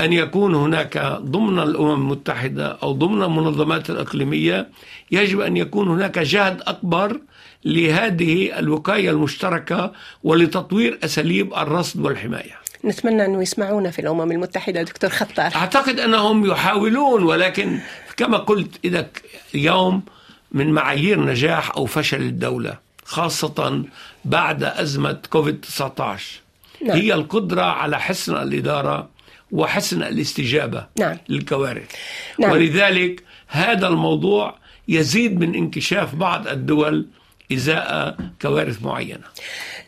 أن يكون هناك ضمن الأمم المتحدة أو ضمن المنظمات الإقليمية. يجب أن يكون هناك جهد أكبر لهذه الوقاية المشتركة ولتطوير أساليب الرصد والحماية. نتمنى أنه يسمعونا في الأمم المتحدة دكتور خطار أعتقد أنهم يحاولون ولكن كما قلت إذا يوم من معايير نجاح أو فشل الدولة خاصة بعد أزمة كوفيد 19 نعم. هي القدرة على حسن الإدارة وحسن الاستجابة نعم. للكوارث نعم. ولذلك هذا الموضوع يزيد من انكشاف بعض الدول إزاء كوارث معينة أه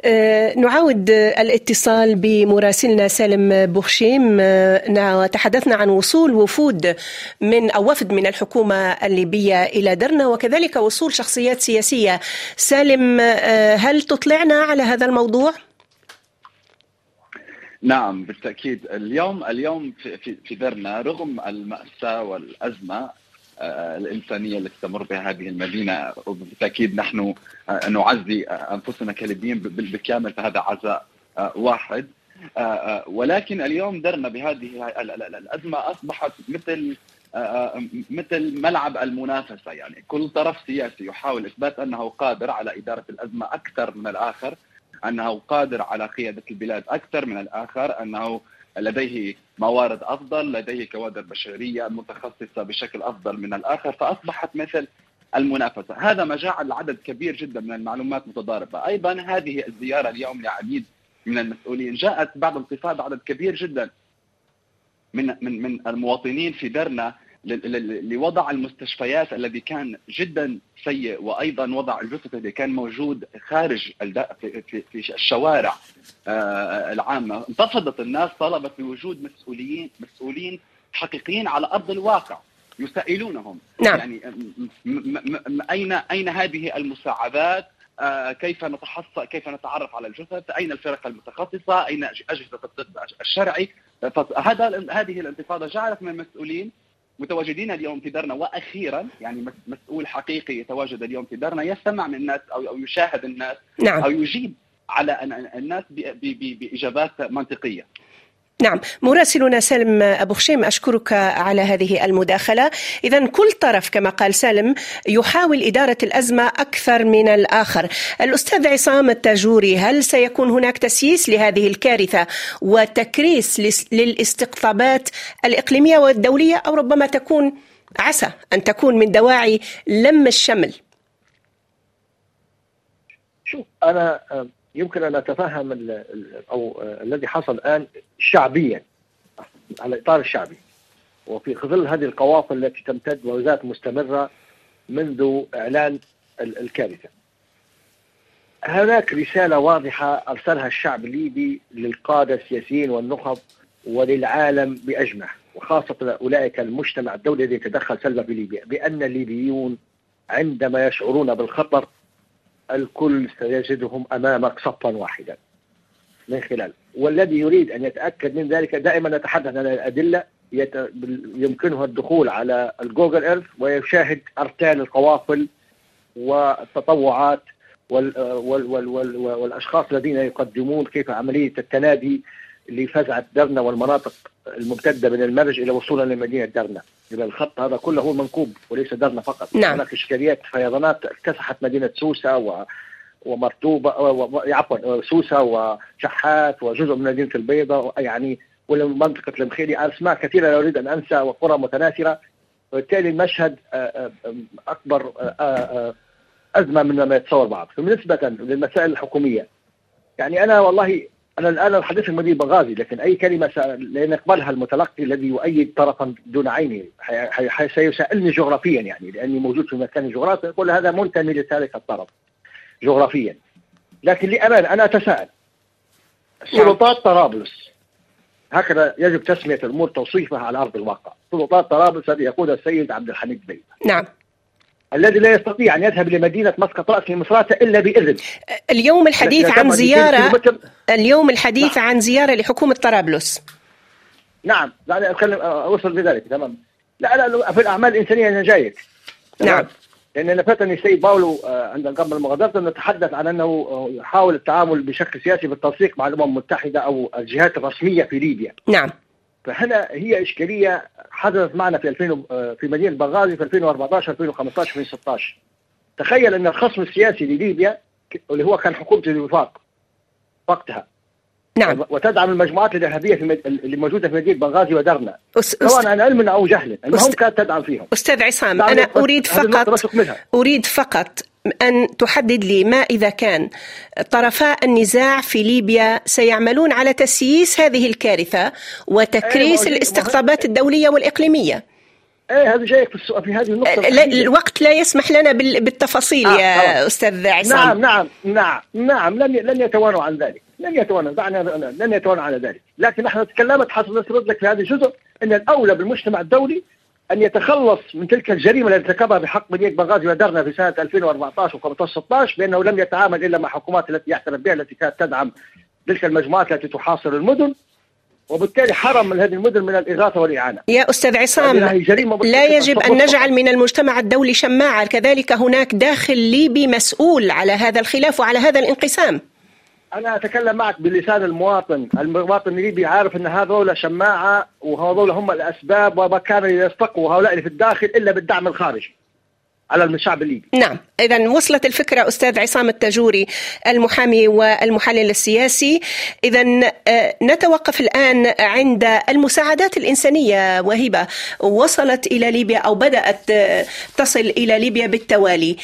نعاود الاتصال بمراسلنا سالم بوخشيم. أه تحدثنا عن وصول وفود من أو وفد من الحكومة الليبية إلى درنا وكذلك وصول شخصيات سياسية. سالم أه هل تطلعنا على هذا الموضوع؟ نعم بالتأكيد. اليوم اليوم في درنا رغم المأساة والأزمة آه، الإنسانية التي تمر بها هذه المدينة. وبالتأكيد نحن آه، نعزي أنفسنا كليبيين بالكامل فهذا عزاء آه، واحد. ولكن اليوم درنا بهذه الأزمة أصبحت مثل مثل ملعب المنافسة. يعني كل طرف سياسي يحاول إثبات أنه قادر على إدارة الأزمة أكثر من الآخر أنه قادر على قيادة البلاد أكثر من الآخر أنه لديه موارد أفضل لديه كوادر بشرية متخصصة بشكل أفضل من الآخر فأصبحت مثل المنافسة. هذا ما جعل عدد كبير جدا من المعلومات متضاربة. أيضا هذه الزيارة اليوم لعديد من المسؤولين. جاءت بعد انخفاض عدد كبير جدا من من من المواطنين في درنا لوضع المستشفيات الذي كان جدا سيء وأيضا وضع الجثث الذي كان موجود خارج في في الشوارع آه، العامة. انتفضت الناس طلبت بوجود مسؤولين مسؤولين حقيقيين على أرض الواقع يسائلونهم. نعم. يعني اين أين هذه المساعدات؟ آه، كيف نتحصل كيف نتعرف على الجثث؟ أين الفرق المتخصصة؟ أين أجهزة الطب الشرعي؟ فهذا هذه الانتفاضة جعلت من المسؤولين متواجدين اليوم في درنا وأخيرا يعني مسؤول حقيقي يتواجد اليوم في درنا يستمع من الناس أو أو يشاهد الناس نعم. أو يجيب على الناس بإجابات منطقية. نعم. مراسلنا سالم أبو خشيم أشكرك على هذه المداخلة. إذا كل طرف كما قال سالم يحاول إدارة الأزمة أكثر من الآخر. الأستاذ عصام التاجوري هل سيكون هناك تسييس لهذه الكارثة وتكريس للاستقطابات الإقليمية والدولية أو ربما تكون عسى أن تكون من دواعي لم الشمل؟ شوف أنا يمكن أن اتفهم أو الذي حصل الآن شعبيا على الاطار الشعبي وفي ظل هذه القوافل التي تمتد وما مستمرة منذ إعلان الكارثة. هناك رسالة واضحة أرسلها الشعب الليبي للقادة السياسيين والنخب وللعالم بأجمع وخاصة أولئك المجتمع الدولي الذي يتدخل سلبا في ليبيا بأن الليبيون عندما يشعرون بالخطر الكل سيجدهم أمامك صفا واحدا من خلال. والذي يريد أن يتأكد من ذلك دائما نتحدث عن الأدلة يت... يمكنه الدخول على الجوجل إيرث ويشاهد ارتال القوافل والتطوعات وال وال وال وال والأشخاص الذين يقدمون كيف عملية التنادي لفزعه درنا والمناطق الممتدة من المرج إلى وصولا لمدينة درنا، إذا الخط هذا كله هو منكوب وليس درنا فقط، نعم. هناك إشكاليات فيضانات اكتسحت مدينة سوسة و ومرتوبه عفوا سوسة وشحات وجزء من مدينة البيضاء. يعني ومنطقه المخيلي اسماء كثيره لا أريد أن أنسى وقرى متناثرة. وبالتالي المشهد آه، آه، أكبر آه، أزمة من ما يتصور بعض. بالنسبة للمسائل الحكومية يعني أنا والله أنا الآن الحديث المدير بغازي لكن أي كلمة لن يقبلها المتلقي الذي يؤيد طرفا دون عينه سيسالني جغرافيا يعني لأني موجود في مكان جغرافي يقول هذا منتمي لذلك الطرف جغرافيا. لكن لأمان أنا أتساءل. سلطات طرابلس هكذا يجب تسمية الأمور توصيفها على أرض الواقع. سلطات طرابلس الذي يقودها السيد عبد الحميد بي نعم. الذي لا يستطيع أن يذهب لمدينة مسقط رأس مصراتة إلا بإذن اليوم الحديث عن زيارة اليوم الحديث نعم. عن زيارة لحكومة طرابلس. نعم. لا أتكلم أوصل بذلك تمام. لا لا في الأعمال الإنسانية أنا جايك. نعم. لأن لفتني السيد باولو عند قبل المغادرة انه تحدث عن أنه آه، يحاول التعامل بشكل سياسي بالتنسيق مع الأمم المتحدة أو الجهات الرسمية في ليبيا. نعم. فهنا هي إشكالية حدثت معنا في 2000 آه، في مدينة بنغازي في 2014 2015 2016. تخيل أن الخصم السياسي لليبيا اللي هو كان حكومة الوفاق وقتها نعم. وتدعم المجموعات الارهابيه في مد... اللي موجودة في مدينة بنغازي ودرنا. أس... سواء عن علم أو جهل المهم أست... كانت تدعم فيهم. أستاذ عصام أنا أريد فقط أريد فقط أن تحدد لي ما إذا كان طرفا النزاع في ليبيا سيعملون على تسييس هذه الكارثة وتكريس أيوة الاستقطابات الدولية والإقليمية. إيه هذا جايك في السؤال في هذه النقطة لا الوقت لا يسمح لنا بالتفاصيل آه يا آه. أستاذ عصام. نعم نعم نعم نعم لن لن يتوانوا عن ذلك. لن يتوانى دعنا لن يتوانى على ذلك. لكن نحن تكلمت حسب نسرد لك في هذا الجزء إن الأولى بالمجتمع الدولي أن يتخلص من تلك الجريمة التي ارتكبها بحق مدينه بنغازي ودرنا في سنة 2014 و15 16 بانه لم يتعامل إلا مع حكومات التي يعترف بها التي كانت تدعم تلك المجموعات التي تحاصر المدن. وبالتالي حرم من هذه المدن من الإغاثة والإعانة. يا أستاذ عصام لا يجب أن نجعل من المجتمع الدولي شماعة كذلك هناك داخل ليبي مسؤول على هذا الخلاف وعلى هذا الانقسام. أنا أتكلم معك بلسان المواطن، المواطن الليبي عارف إن هذول شماعة وهذول هم الأسباب وما كان يستقوا هؤلاء اللي في الداخل إلا بالدعم الخارجي. على الشعب الليبي. نعم. إذا وصلت الفكرة أستاذ عصام التاجوري المحامي والمحلل السياسي. إذا آه، نتوقف الآن عند المساعدات الإنسانية. وهبة وصلت إلى ليبيا أو بدأت آه، تصل إلى ليبيا بالتوالي.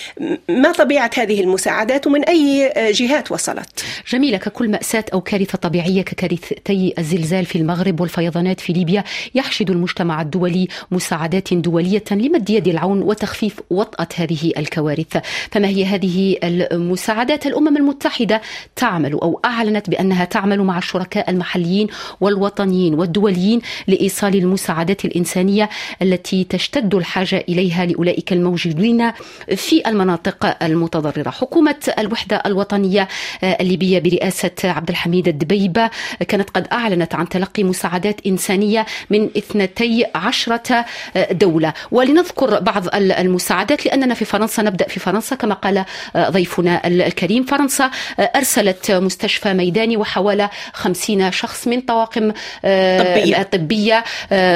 ما طبيعة هذه المساعدات؟ ومن أي آه، جهات وصلت؟ جميلة ككل مأساة أو كارثة طبيعية ككارثتي الزلزال في المغرب والفيضانات في ليبيا يحشد المجتمع الدولي مساعدات دولية لمد يد العون وتخفيف وطأة هذه الكوارث. فما هي هذه المساعدات؟ الأمم المتحدة تعمل أو أعلنت بأنها تعمل مع الشركاء المحليين والوطنيين والدوليين لإيصال المساعدات الإنسانية التي تشتد الحاجة إليها لأولئك الموجودين في المناطق المتضررة. حكومة الوحدة الوطنية الليبية برئاسة عبد الحميد الدبيبة كانت قد أعلنت عن تلقي مساعدات إنسانية من اثنتي عشرة دولة. ولنذكر بعض المساعدات لأننا في فرنسا نبدأ في فرنسا كما قال آه، ضيفنا الكريم. فرنسا آه، أرسلت مستشفى ميداني وحوالي خمسين شخص من طواقم آه، طبية, طبية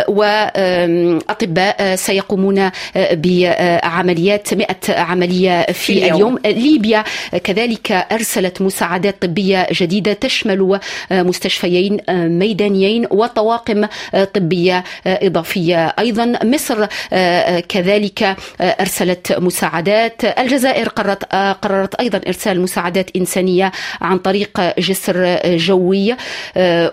وأطباء سيقومون بعمليات مئة عملية في, في اليوم. اليوم. ليبيا كذلك أرسلت مساعدات طبية جديدة تشمل مستشفيين ميدانيين وطواقم طبية إضافية. أيضا مصر كذلك أرسلت مساعدات. الجزائر قررت قررت أيضا إرسال مساعدات إنسانية عن طريق جسر جوي.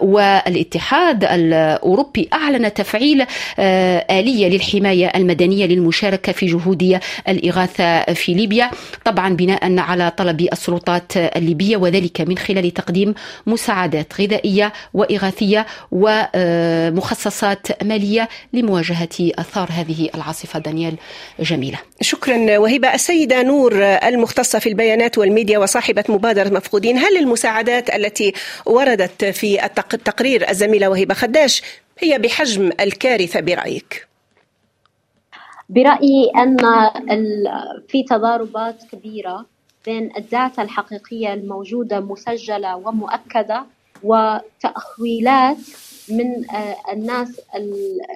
والاتحاد الأوروبي أعلن تفعيل آلية للحماية المدنية للمشاركة في جهود الإغاثة في ليبيا طبعا بناء على طلب السلطات الليبية وذلك من خلال تقديم مساعدات غذائية وإغاثية ومخصصات مالية لمواجهة آثار هذه العاصفة. دانيال جميلة. شكرا وهبة السيدة نور المختصة في البيانات والميديا وصاحبة مبادرة مفقودين هل المساعدات التي وردت في التقرير الزميلة وهبة خداش هي بحجم الكارثة برأيك؟ برأيي أن في تضاربات كبيرة بين الداتا الحقيقية الموجودة مسجلة ومؤكدة وتأخويلات من آه، الناس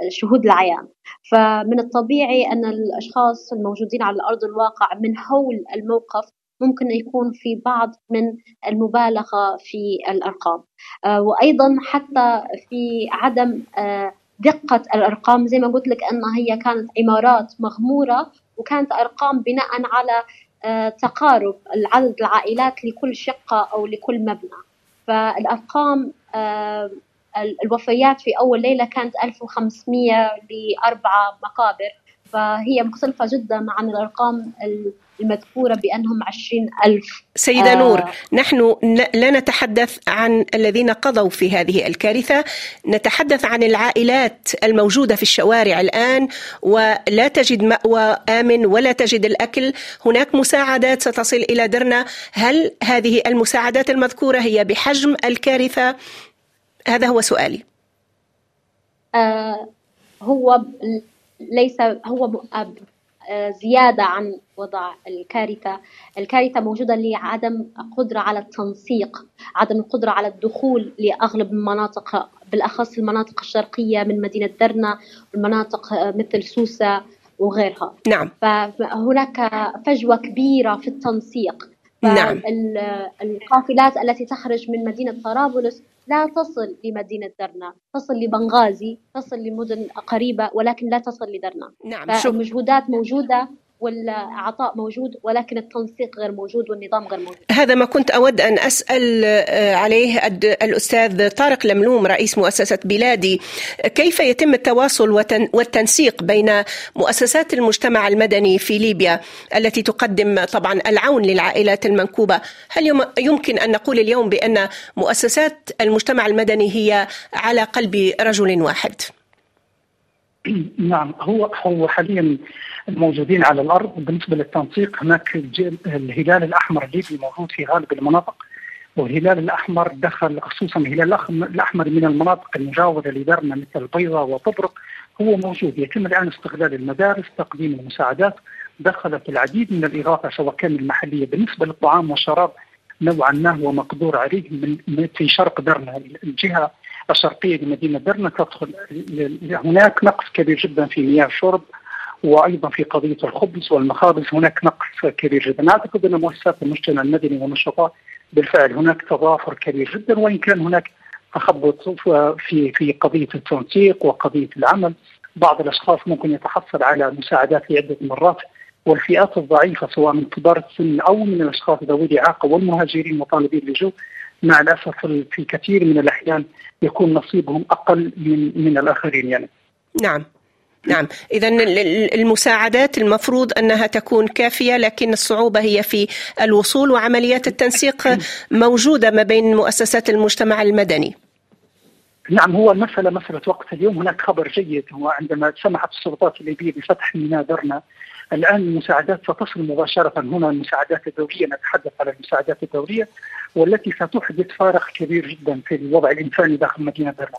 الشهود العيان فمن الطبيعي أن الأشخاص الموجودين على أرض الواقع من هول الموقف ممكن يكون في بعض من المبالغة في الأرقام. آه، وأيضا حتى في عدم آه، دقة الأرقام زي ما قلت لك أنها هي كانت عمارات مغمورة وكانت أرقام بناء على تقارب عدد العائلات لكل شقة أو لكل مبنى. فالأرقام الوفيات في أول ليلة كانت 1500 لأربعة مقابر فهي مختلفة جدا عن الأرقام المذكورة بأنهم عشرين ألف. سيدة آه. نور نحن لا نتحدث عن الذين قضوا في هذه الكارثة نتحدث عن العائلات الموجودة في الشوارع الآن ولا تجد مأوى آمن ولا تجد الأكل. هناك مساعدات ستصل إلى درنا. هل هذه المساعدات المذكورة هي بحجم الكارثة؟ هذا هو سؤالي. آه هو ليس هو زيادة عن وضع الكارثة. الكارثة موجودة لعدم قدرة على التنسيق عدم القدرة على الدخول لأغلب المناطق بالأخص المناطق الشرقية من مدينة درنا والمناطق مثل سوسة وغيرها. نعم. فهناك فجوة كبيرة في التنسيق. نعم. القافلات التي تخرج من مدينة طرابلس لا تصل لمدينة درنا تصل لبنغازي تصل لمدن قريبة ولكن لا تصل لدرنا. نعم فالمجهودات موجودة والعطاء موجود ولكن التنسيق غير موجود والنظام غير موجود. هذا ما كنت أود أن أسأل آه، عليه الأستاذ طارق لملوم رئيس مؤسسة بلادي. كيف يتم التواصل والتنسيق بين مؤسسات المجتمع المدني في ليبيا التي تقدم طبعا العون للعائلات المنكوبة؟ هل يمكن أن نقول اليوم بأن مؤسسات المجتمع المدني هي على قلب رجل واحد؟ نعم هو هو حاليا الموجودين على الأرض. بالنسبة للتنسيق هناك الهلال الأحمر الليبي موجود في غالب المناطق والهلال الأحمر دخل خصوصا الهلال الأحمر من المناطق المجاورة لدرنا مثل البيضاء وطبرق. هو موجود يتم الآن استغلال المدارس تقديم المساعدات. دخلت العديد من الاغاثه سواء كان المحلية. بالنسبة للطعام والشراب نوعا ما هو مقدور عليه من في شرق درنا الجهة الشرقيه لمدينة درنا تدخل هناك نقص كبير جدا في مياه الشرب وأيضا في قضية الخبز والمخابز. هناك نقص كبير جدا. اعتقد أن مؤسسات المجتمع المدني والنشطاء بالفعل هناك تضافر كبير جدا وإن كان هناك تخبط في في قضية التنسيق وقضية العمل. بعض الأشخاص ممكن يتحصل على مساعدات لعدة مرات والفئات الضعيفة سواء من كبار السن أو من الأشخاص ذوي الإعاقة والمهاجرين مطالبين باللجوء مع الأسف في كثير من الأحيان يكون نصيبهم أقل من من الآخرين يعني. نعم. نعم إذا المساعدات المفروض أنها تكون كافية لكن الصعوبة هي في الوصول وعمليات التنسيق موجودة ما بين مؤسسات المجتمع المدني نعم هو المسألة مسألة وقت اليوم هناك خبر جيد هو عندما سمحت السلطات الليبية بفتح ميناء درنا الآن المساعدات ستصل مباشرة. هنا المساعدات الدولية نتحدث على المساعدات الدولية والتي ستحدث فارق كبير جدا في الوضع الإنساني داخل مدينة درنا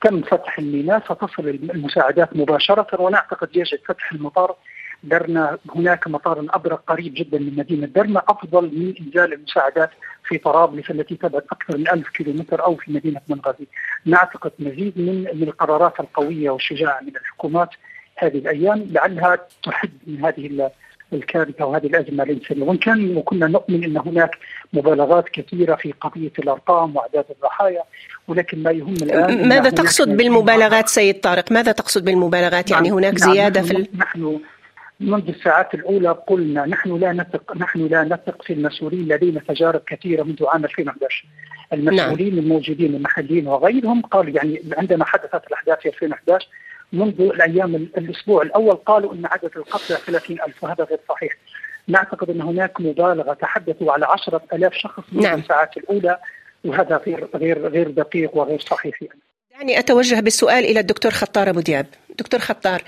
تم فتح الميناء ستصل المساعدات مباشرة ونعتقد يجب فتح المطار. درنا هناك مطار أبرق قريب جدا من مدينة درنا أفضل من إنزال المساعدات في طرابلس التي تبعد أكثر من ألف كيلومتر أو في مدينة بنغازي نعتقد مزيد من من القرارات القوية والشجاعة من الحكومات هذه الأيام لعلها تحد من هذه الكارثة وهذه الأزمة الإنسانية، وإن كان وكنا نؤمن إن هناك مبالغات كثيرة في قضية الأرقام وأعداد الضحايا ولكن ما يهم الآن ماذا تقصد بالمبالغات سيد طارق؟ ماذا تقصد بالمبالغات؟ يعني نعم هناك نعم زيادة نحن في نحن منذ الساعات الأولى قلنا نحن لا نثق نحن لا نثق في المسؤولين لدينا تجارب كثيرة منذ عام 2011 المسؤولين نعم. الموجودين المحليين وغيرهم قالوا يعني عندما حدثت الأحداث في 2011 منذ الأيام الأسبوع الأول قالوا إن عدد القتلى 30000 وهذا غير صحيح. نعتقد إن هناك مبالغة تحدثوا على 10000 شخص منذ نعم. الساعات الأولى وهذا غير غير غير دقيق وغير صحيح يعني. دعني أتوجه بالسؤال إلى الدكتور خطار أبو دياب. دكتور خطار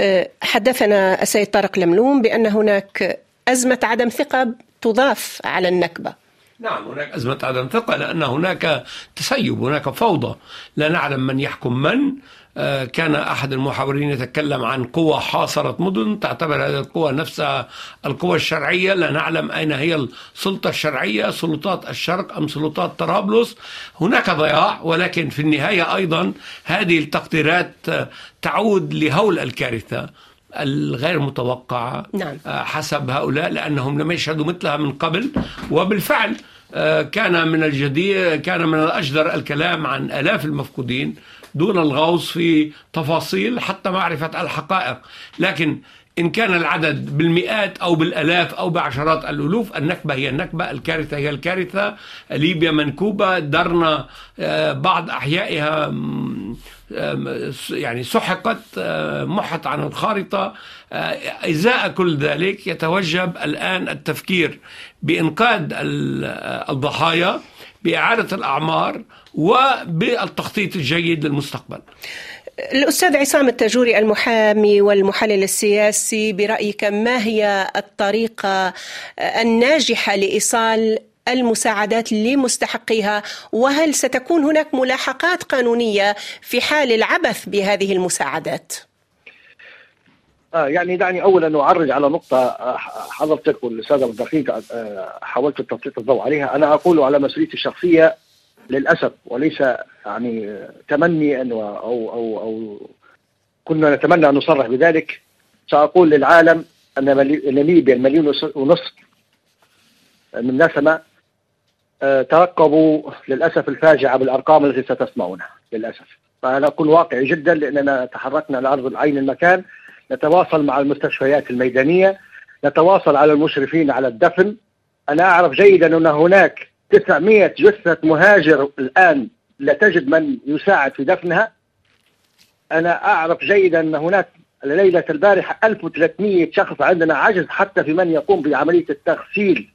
آه، حدثنا السيد طارق لملوم بأن هناك أزمة عدم ثقة تضاف على النكبة. نعم هناك أزمة عدم ثقة لأن هناك تسيب هناك فوضى لا نعلم من يحكم من كان أحد المحاورين يتكلم عن قوة حاصرت مدن تعتبر هذه القوة نفسها القوة الشرعية. لا نعلم أين هي السلطة الشرعية سلطات الشرق أم سلطات طرابلس. هناك ضياع ولكن في النهاية أيضا هذه التقديرات تعود لهول الكارثة الغير متوقعة نعم. حسب هؤلاء لأنهم لم يشهدوا مثلها من قبل. وبالفعل كان من الجدير كان من الأجدر الكلام عن آلاف المفقودين. دون الغوص في تفاصيل حتى معرفة الحقائق. لكن إن كان العدد بالمئات أو بالألاف أو بعشرات الألوف النكبة هي النكبة الكارثة هي الكارثة. ليبيا منكوبة درنا بعض أحيائها يعني سحقت محت عن الخارطة. إزاء كل ذلك يتوجب الآن التفكير بإنقاذ الضحايا بإعادة الأعمار وبالتخطيط الجيد للمستقبل. الأستاذ عصام التاجوري المحامي والمحلل السياسي برأيك ما هي الطريقة الناجحة لإيصال المساعدات لمستحقيها؟ وهل ستكون هناك ملاحقات قانونية في حال العبث بهذه المساعدات؟ آه يعني دعني اولا أعرج على نقطة حضرتك والاستاذ الدقيق حاولت تسليط الضوء عليها. أنا أقول على مسؤوليتي الشخصية للأسف وليس يعني تمني أن أو أو أو كنا نتمنى أن نصرح بذلك. سأقول للعالم أن ليبيا المليون ونصف من نسمة ترقبوا للأسف الفاجعة بالأرقام التي ستسمعونها للأسف. فانا اكون واقعي جدا لأننا تحركنا على أرض عين المكان. نتواصل مع المستشفيات الميدانية. نتواصل على المشرفين على الدفن. أنا أعرف جيدا أن هناك 900 جثة مهاجر الآن لا تجد من يساعد في دفنها. أنا أعرف جيدا أن هناك ليلة البارحة 1300 شخص عندنا عجز حتى في من يقوم بعملية التغسيل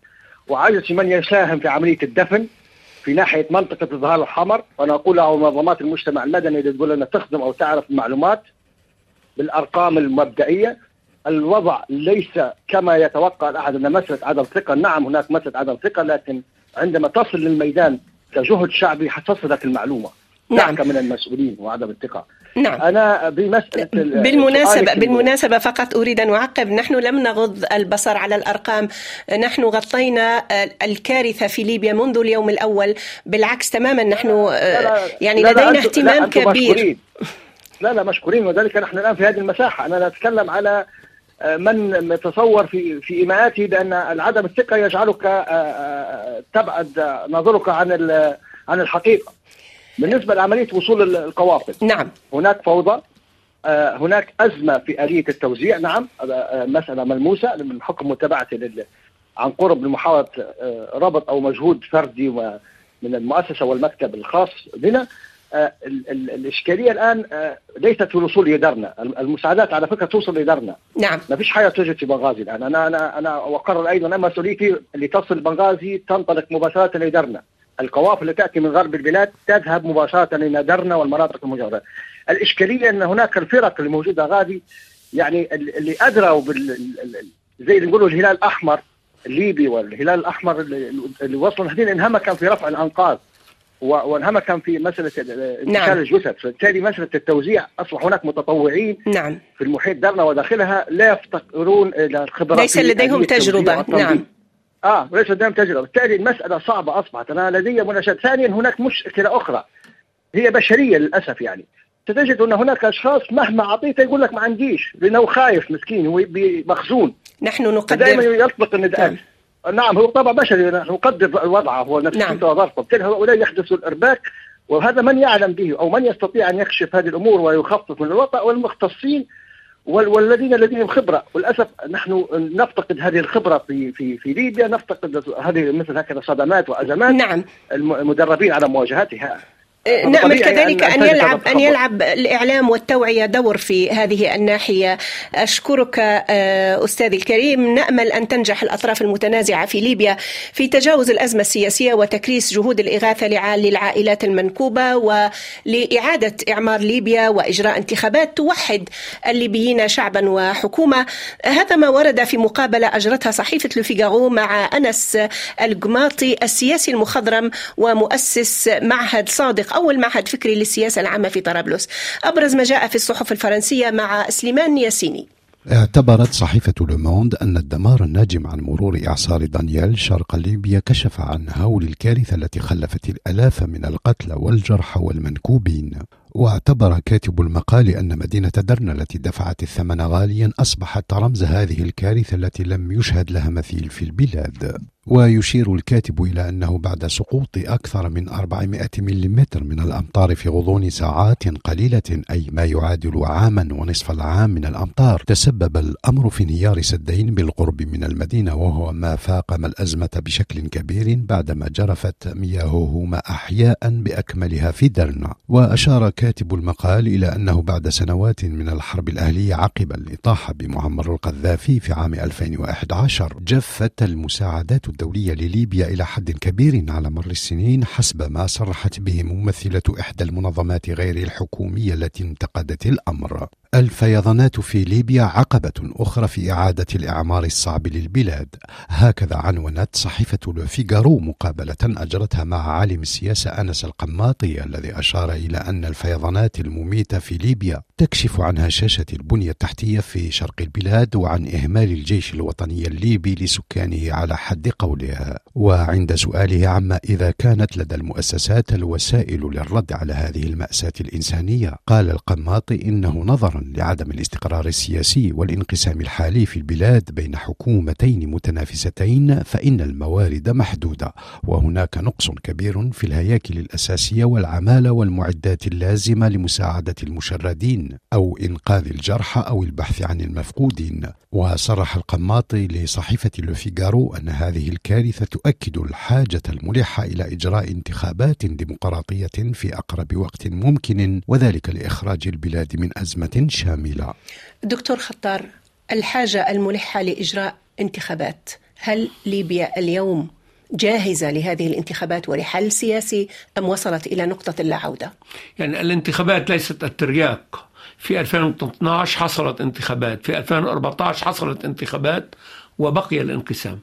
وعجز في من يساهم في عملية الدفن في ناحية منطقة الظهر الحمر. وأنا أقول له منظمات المجتمع المدني اللي تقول لنا تخدم أو تعرف المعلومات بالأرقام المبدئية. الوضع ليس كما يتوقع الأحد أن مسألة عدم ثقة نعم هناك مسألة عدم ثقة لكن عندما تصل للميدان كجهد شعبي حتصلك المعلومة. نعم. من المسؤولين وعدم الثقة. نعم. أنا بمسألة بالمناسبة بالمناسبة فقط أريد أن أعقب. نحن لم نغض البصر على الأرقام. نحن غطينا الكارثة في ليبيا منذ اليوم الأول. بالعكس تماما نحن لا لا يعني لا لدينا لا اهتمام لا كبير. مشكورين. لا لا مشكورين. وذلك نحن الآن في هذه المساحة. أنا نتكلم على من يتصور في في إيماءاته بأن عدم الثقة يجعلك تبعد نظرك عن عن الحقيقة. بالنسبة لعملية وصول القوافل. نعم. هناك فوضى هناك أزمة في آلية التوزيع. نعم. مسألة ملموسة من حكم متابعتي عن قرب لمحاولة ربط أو مجهود فردي من المؤسسة والمكتب الخاص بنا. ال ال الإشكالية الآن ليست في الوصول لدرنا المساعدات على فكرة توصل لدرنا نعم. ما فيش حاجة توجد في بنغازي الآن. أنا أنا أنا وقرر أيضا أن مسؤوليتي لتصل بنغازي تنطلق مباشرة لدرنا القوافل التي تأتي من غرب البلاد تذهب مباشرة إلى درنا والمناطق المجاورة. الإشكالية أن هناك الفرق اللي موجودة غادي يعني اللي أدروا بال زي اللي نقولوا الهلال الأحمر الليبي والهلال الأحمر اللي وصلوا هذين انهمكا في رفع الأنقاض. وانهمكا في مسألة انتشال نعم. الجثث. فبالتالي مسألة التوزيع أصبح هناك متطوعين نعم. في المحيط درنا وداخلها لا يفتقرون إلى الخبرات ليس لديهم تجربة. نعم. آه ليس لديهم تجربة. بالتالي المسألة صعبة أصبحت. أنا لدي مناشدة ثانيا هناك مشكلة أخرى. هي بشرية للأسف يعني. ستجد أن هناك أشخاص مهما أعطيته يقول لك ما عنديش لأنه خايف مسكين هو مخزون. نحن دائما نقدر يطلق النداءات نعم هو طبعا بشري نحن نقدر وضعه هو نفسيته نعم. وظرفه بالتالي هؤلاء يحدث الإرباك وهذا من يعلم به أو من يستطيع أن يكشف هذه الأمور ويخفف من الوضع والمختصين وال- والذين لديهم خبرة. وللأسف نحن نفتقد هذه الخبرة في في في ليبيا نفتقد هذه مثل هكذا صدمات وأزمات نعم. الم- المدربين على مواجهتها. نأمل طبيعي كذلك أن أن يلعب أن. يلعب الإعلام والتوعية دور في هذه الناحية. أشكرك آه، أستاذي الكريم. نأمل أن تنجح الأطراف المتنازعة في ليبيا في تجاوز الأزمة السياسية وتكريس جهود الإغاثة لع- للعائلات المنكوبة ولإعادة إعمار ليبيا وإجراء انتخابات توحد الليبيين شعبا وحكومة. هذا ما ورد في مقابلة أجرتها صحيفة لوفيغارو مع أنس القماطي السياسي المخضرم ومؤسس معهد صادق. وأول معهد فكري للسياسة العامة في طرابلس. أبرز ما جاء في الصحف الفرنسية مع سليمان ياسيني. اعتبرت صحيفة لوموند أن الدمار الناجم عن مرور إعصار دانيال شرق ليبيا كشف عن هول الكارثة التي خلفت الآلاف من القتلى والجرحى والمنكوبين. واعتبر كاتب المقال أن مدينة درنا التي دفعت الثمن غاليا أصبحت رمز هذه الكارثة التي لم يشهد لها مثيل في البلاد. ويشير الكاتب إلى أنه بعد سقوط أكثر من 400 ملم من الأمطار في غضون ساعات قليلة أي ما يعادل عاما ونصف العام من الأمطار تسبب الأمر في انهيار سدين بالقرب من المدينة وهو ما فاقم الأزمة بشكل كبير بعدما جرفت مياههما أحياء بأكملها في درنا. وأشار كاتب المقال إلى أنه بعد سنوات من الحرب الأهلية عقب الإطاحة بمعمر القذافي في عام 2011 جفت المساعدات الدولية لليبيا إلى حد كبير على مر السنين حسب ما صرحت به ممثلة إحدى المنظمات غير الحكومية التي انتقدت الأمر. الفيضانات في ليبيا عقبة أخرى في إعادة الإعمار الصعب للبلاد. هكذا عنونت صحيفة لوفيغارو مقابلة أجرتها مع عالم السياسة أنس القماطي الذي أشار إلى أن الفيضانات المميتة في ليبيا تكشف عن هشاشة البنية التحتية في شرق البلاد وعن إهمال الجيش الوطني الليبي لسكانه على حد قوله وعند سؤاله عما إذا كانت لدى المؤسسات الوسائل للرد على هذه المأساة الإنسانية قال القماطي إنه نظرا لعدم الاستقرار السياسي والانقسام الحالي في البلاد بين حكومتين متنافستين فإن الموارد محدودة. وهناك نقص كبير في الهياكل الأساسية والعمالة والمعدات اللازمة لمساعدة المشردين أو إنقاذ الجرحى أو البحث عن المفقودين. وصرح القماطي لصحيفة لوفيغارو أن هذه الكارثة تؤكد الحاجة الملحة إلى إجراء انتخابات ديمقراطية في أقرب وقت ممكن وذلك لإخراج البلاد من أزمة شاملة. دكتور خطار الحاجة الملحة لإجراء انتخابات هل ليبيا اليوم جاهزة لهذه الانتخابات ولحل سياسي أم وصلت إلى نقطة لا عودة؟ يعني الانتخابات ليست الترياق. في 2012 حصلت انتخابات في 2014 حصلت انتخابات وبقي الانقسام.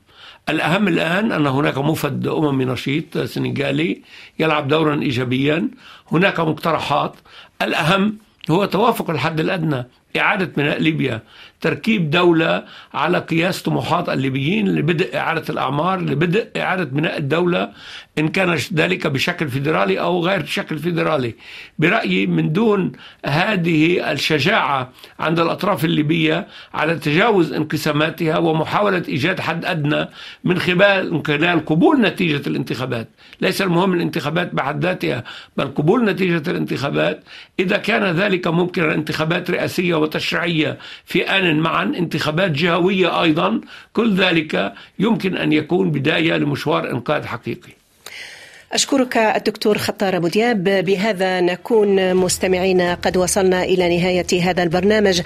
الأهم الآن أن هناك مفد أممي نشيط سنغالي يلعب دورا إيجابيا. هناك مقترحات. الأهم هو توافق الحد الأدنى إعادة بناء ليبيا. تركيب دولة على قياس طموحات الليبيين لبدء إعادة الأعمار لبدء إعادة بناء الدولة إن كان ذلك بشكل فيدرالي أو غير شكل فيدرالي. برأيي من دون هذه الشجاعة عند الأطراف الليبية على تجاوز انقساماتها ومحاولة إيجاد حد أدنى من خلال خلال قبول نتيجة الانتخابات. ليس المهم الانتخابات بحد ذاتها بل قبول نتيجة الانتخابات. إذا كان ذلك ممكنا انتخابات رئاسية وتشريعية في آن معا انتخابات جهوية أيضا. كل ذلك يمكن أن يكون بداية لمشوار إنقاذ حقيقي. أشكرك الدكتور خطار أبو دياب بهذا نكون مستمعين قد وصلنا إلى نهاية هذا البرنامج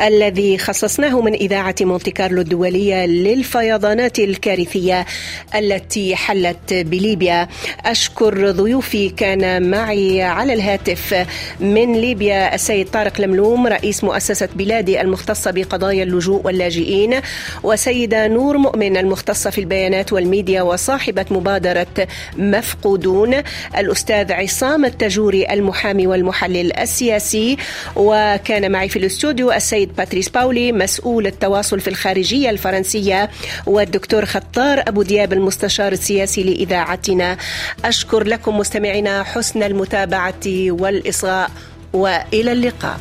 الذي خصصناه من إذاعة مونتي كارلو الدولية للفيضانات الكارثية التي حلت بليبيا. أشكر ضيوفي كان معي على الهاتف من ليبيا السيد طارق الملوم رئيس مؤسسة بلادي المختصة بقضايا اللجوء واللاجئين وسيدة نور مؤمن المختصة في البيانات والميديا وصاحبة مبادرة مفقود المفقودون الأستاذ عصام التجوري المحامي والمحلل السياسي. وكان معي في الاستوديو السيد باتريس باولي مسؤول التواصل في الخارجية الفرنسية والدكتور خطار أبو دياب المستشار السياسي لإذاعتنا. أشكر لكم مستمعينا حسن المتابعة والإصغاء وإلى اللقاء.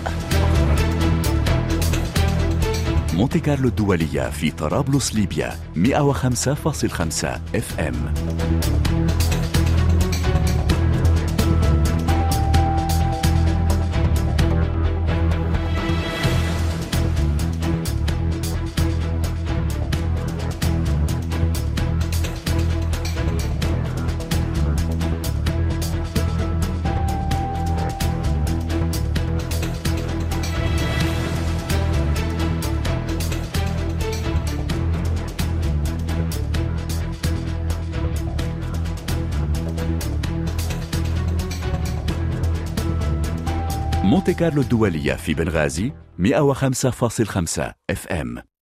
مونتي كارلو الدولية في طرابلس ليبيا 105.5 إف إم. كارلو الدولية في بنغازي 105.5 اف ام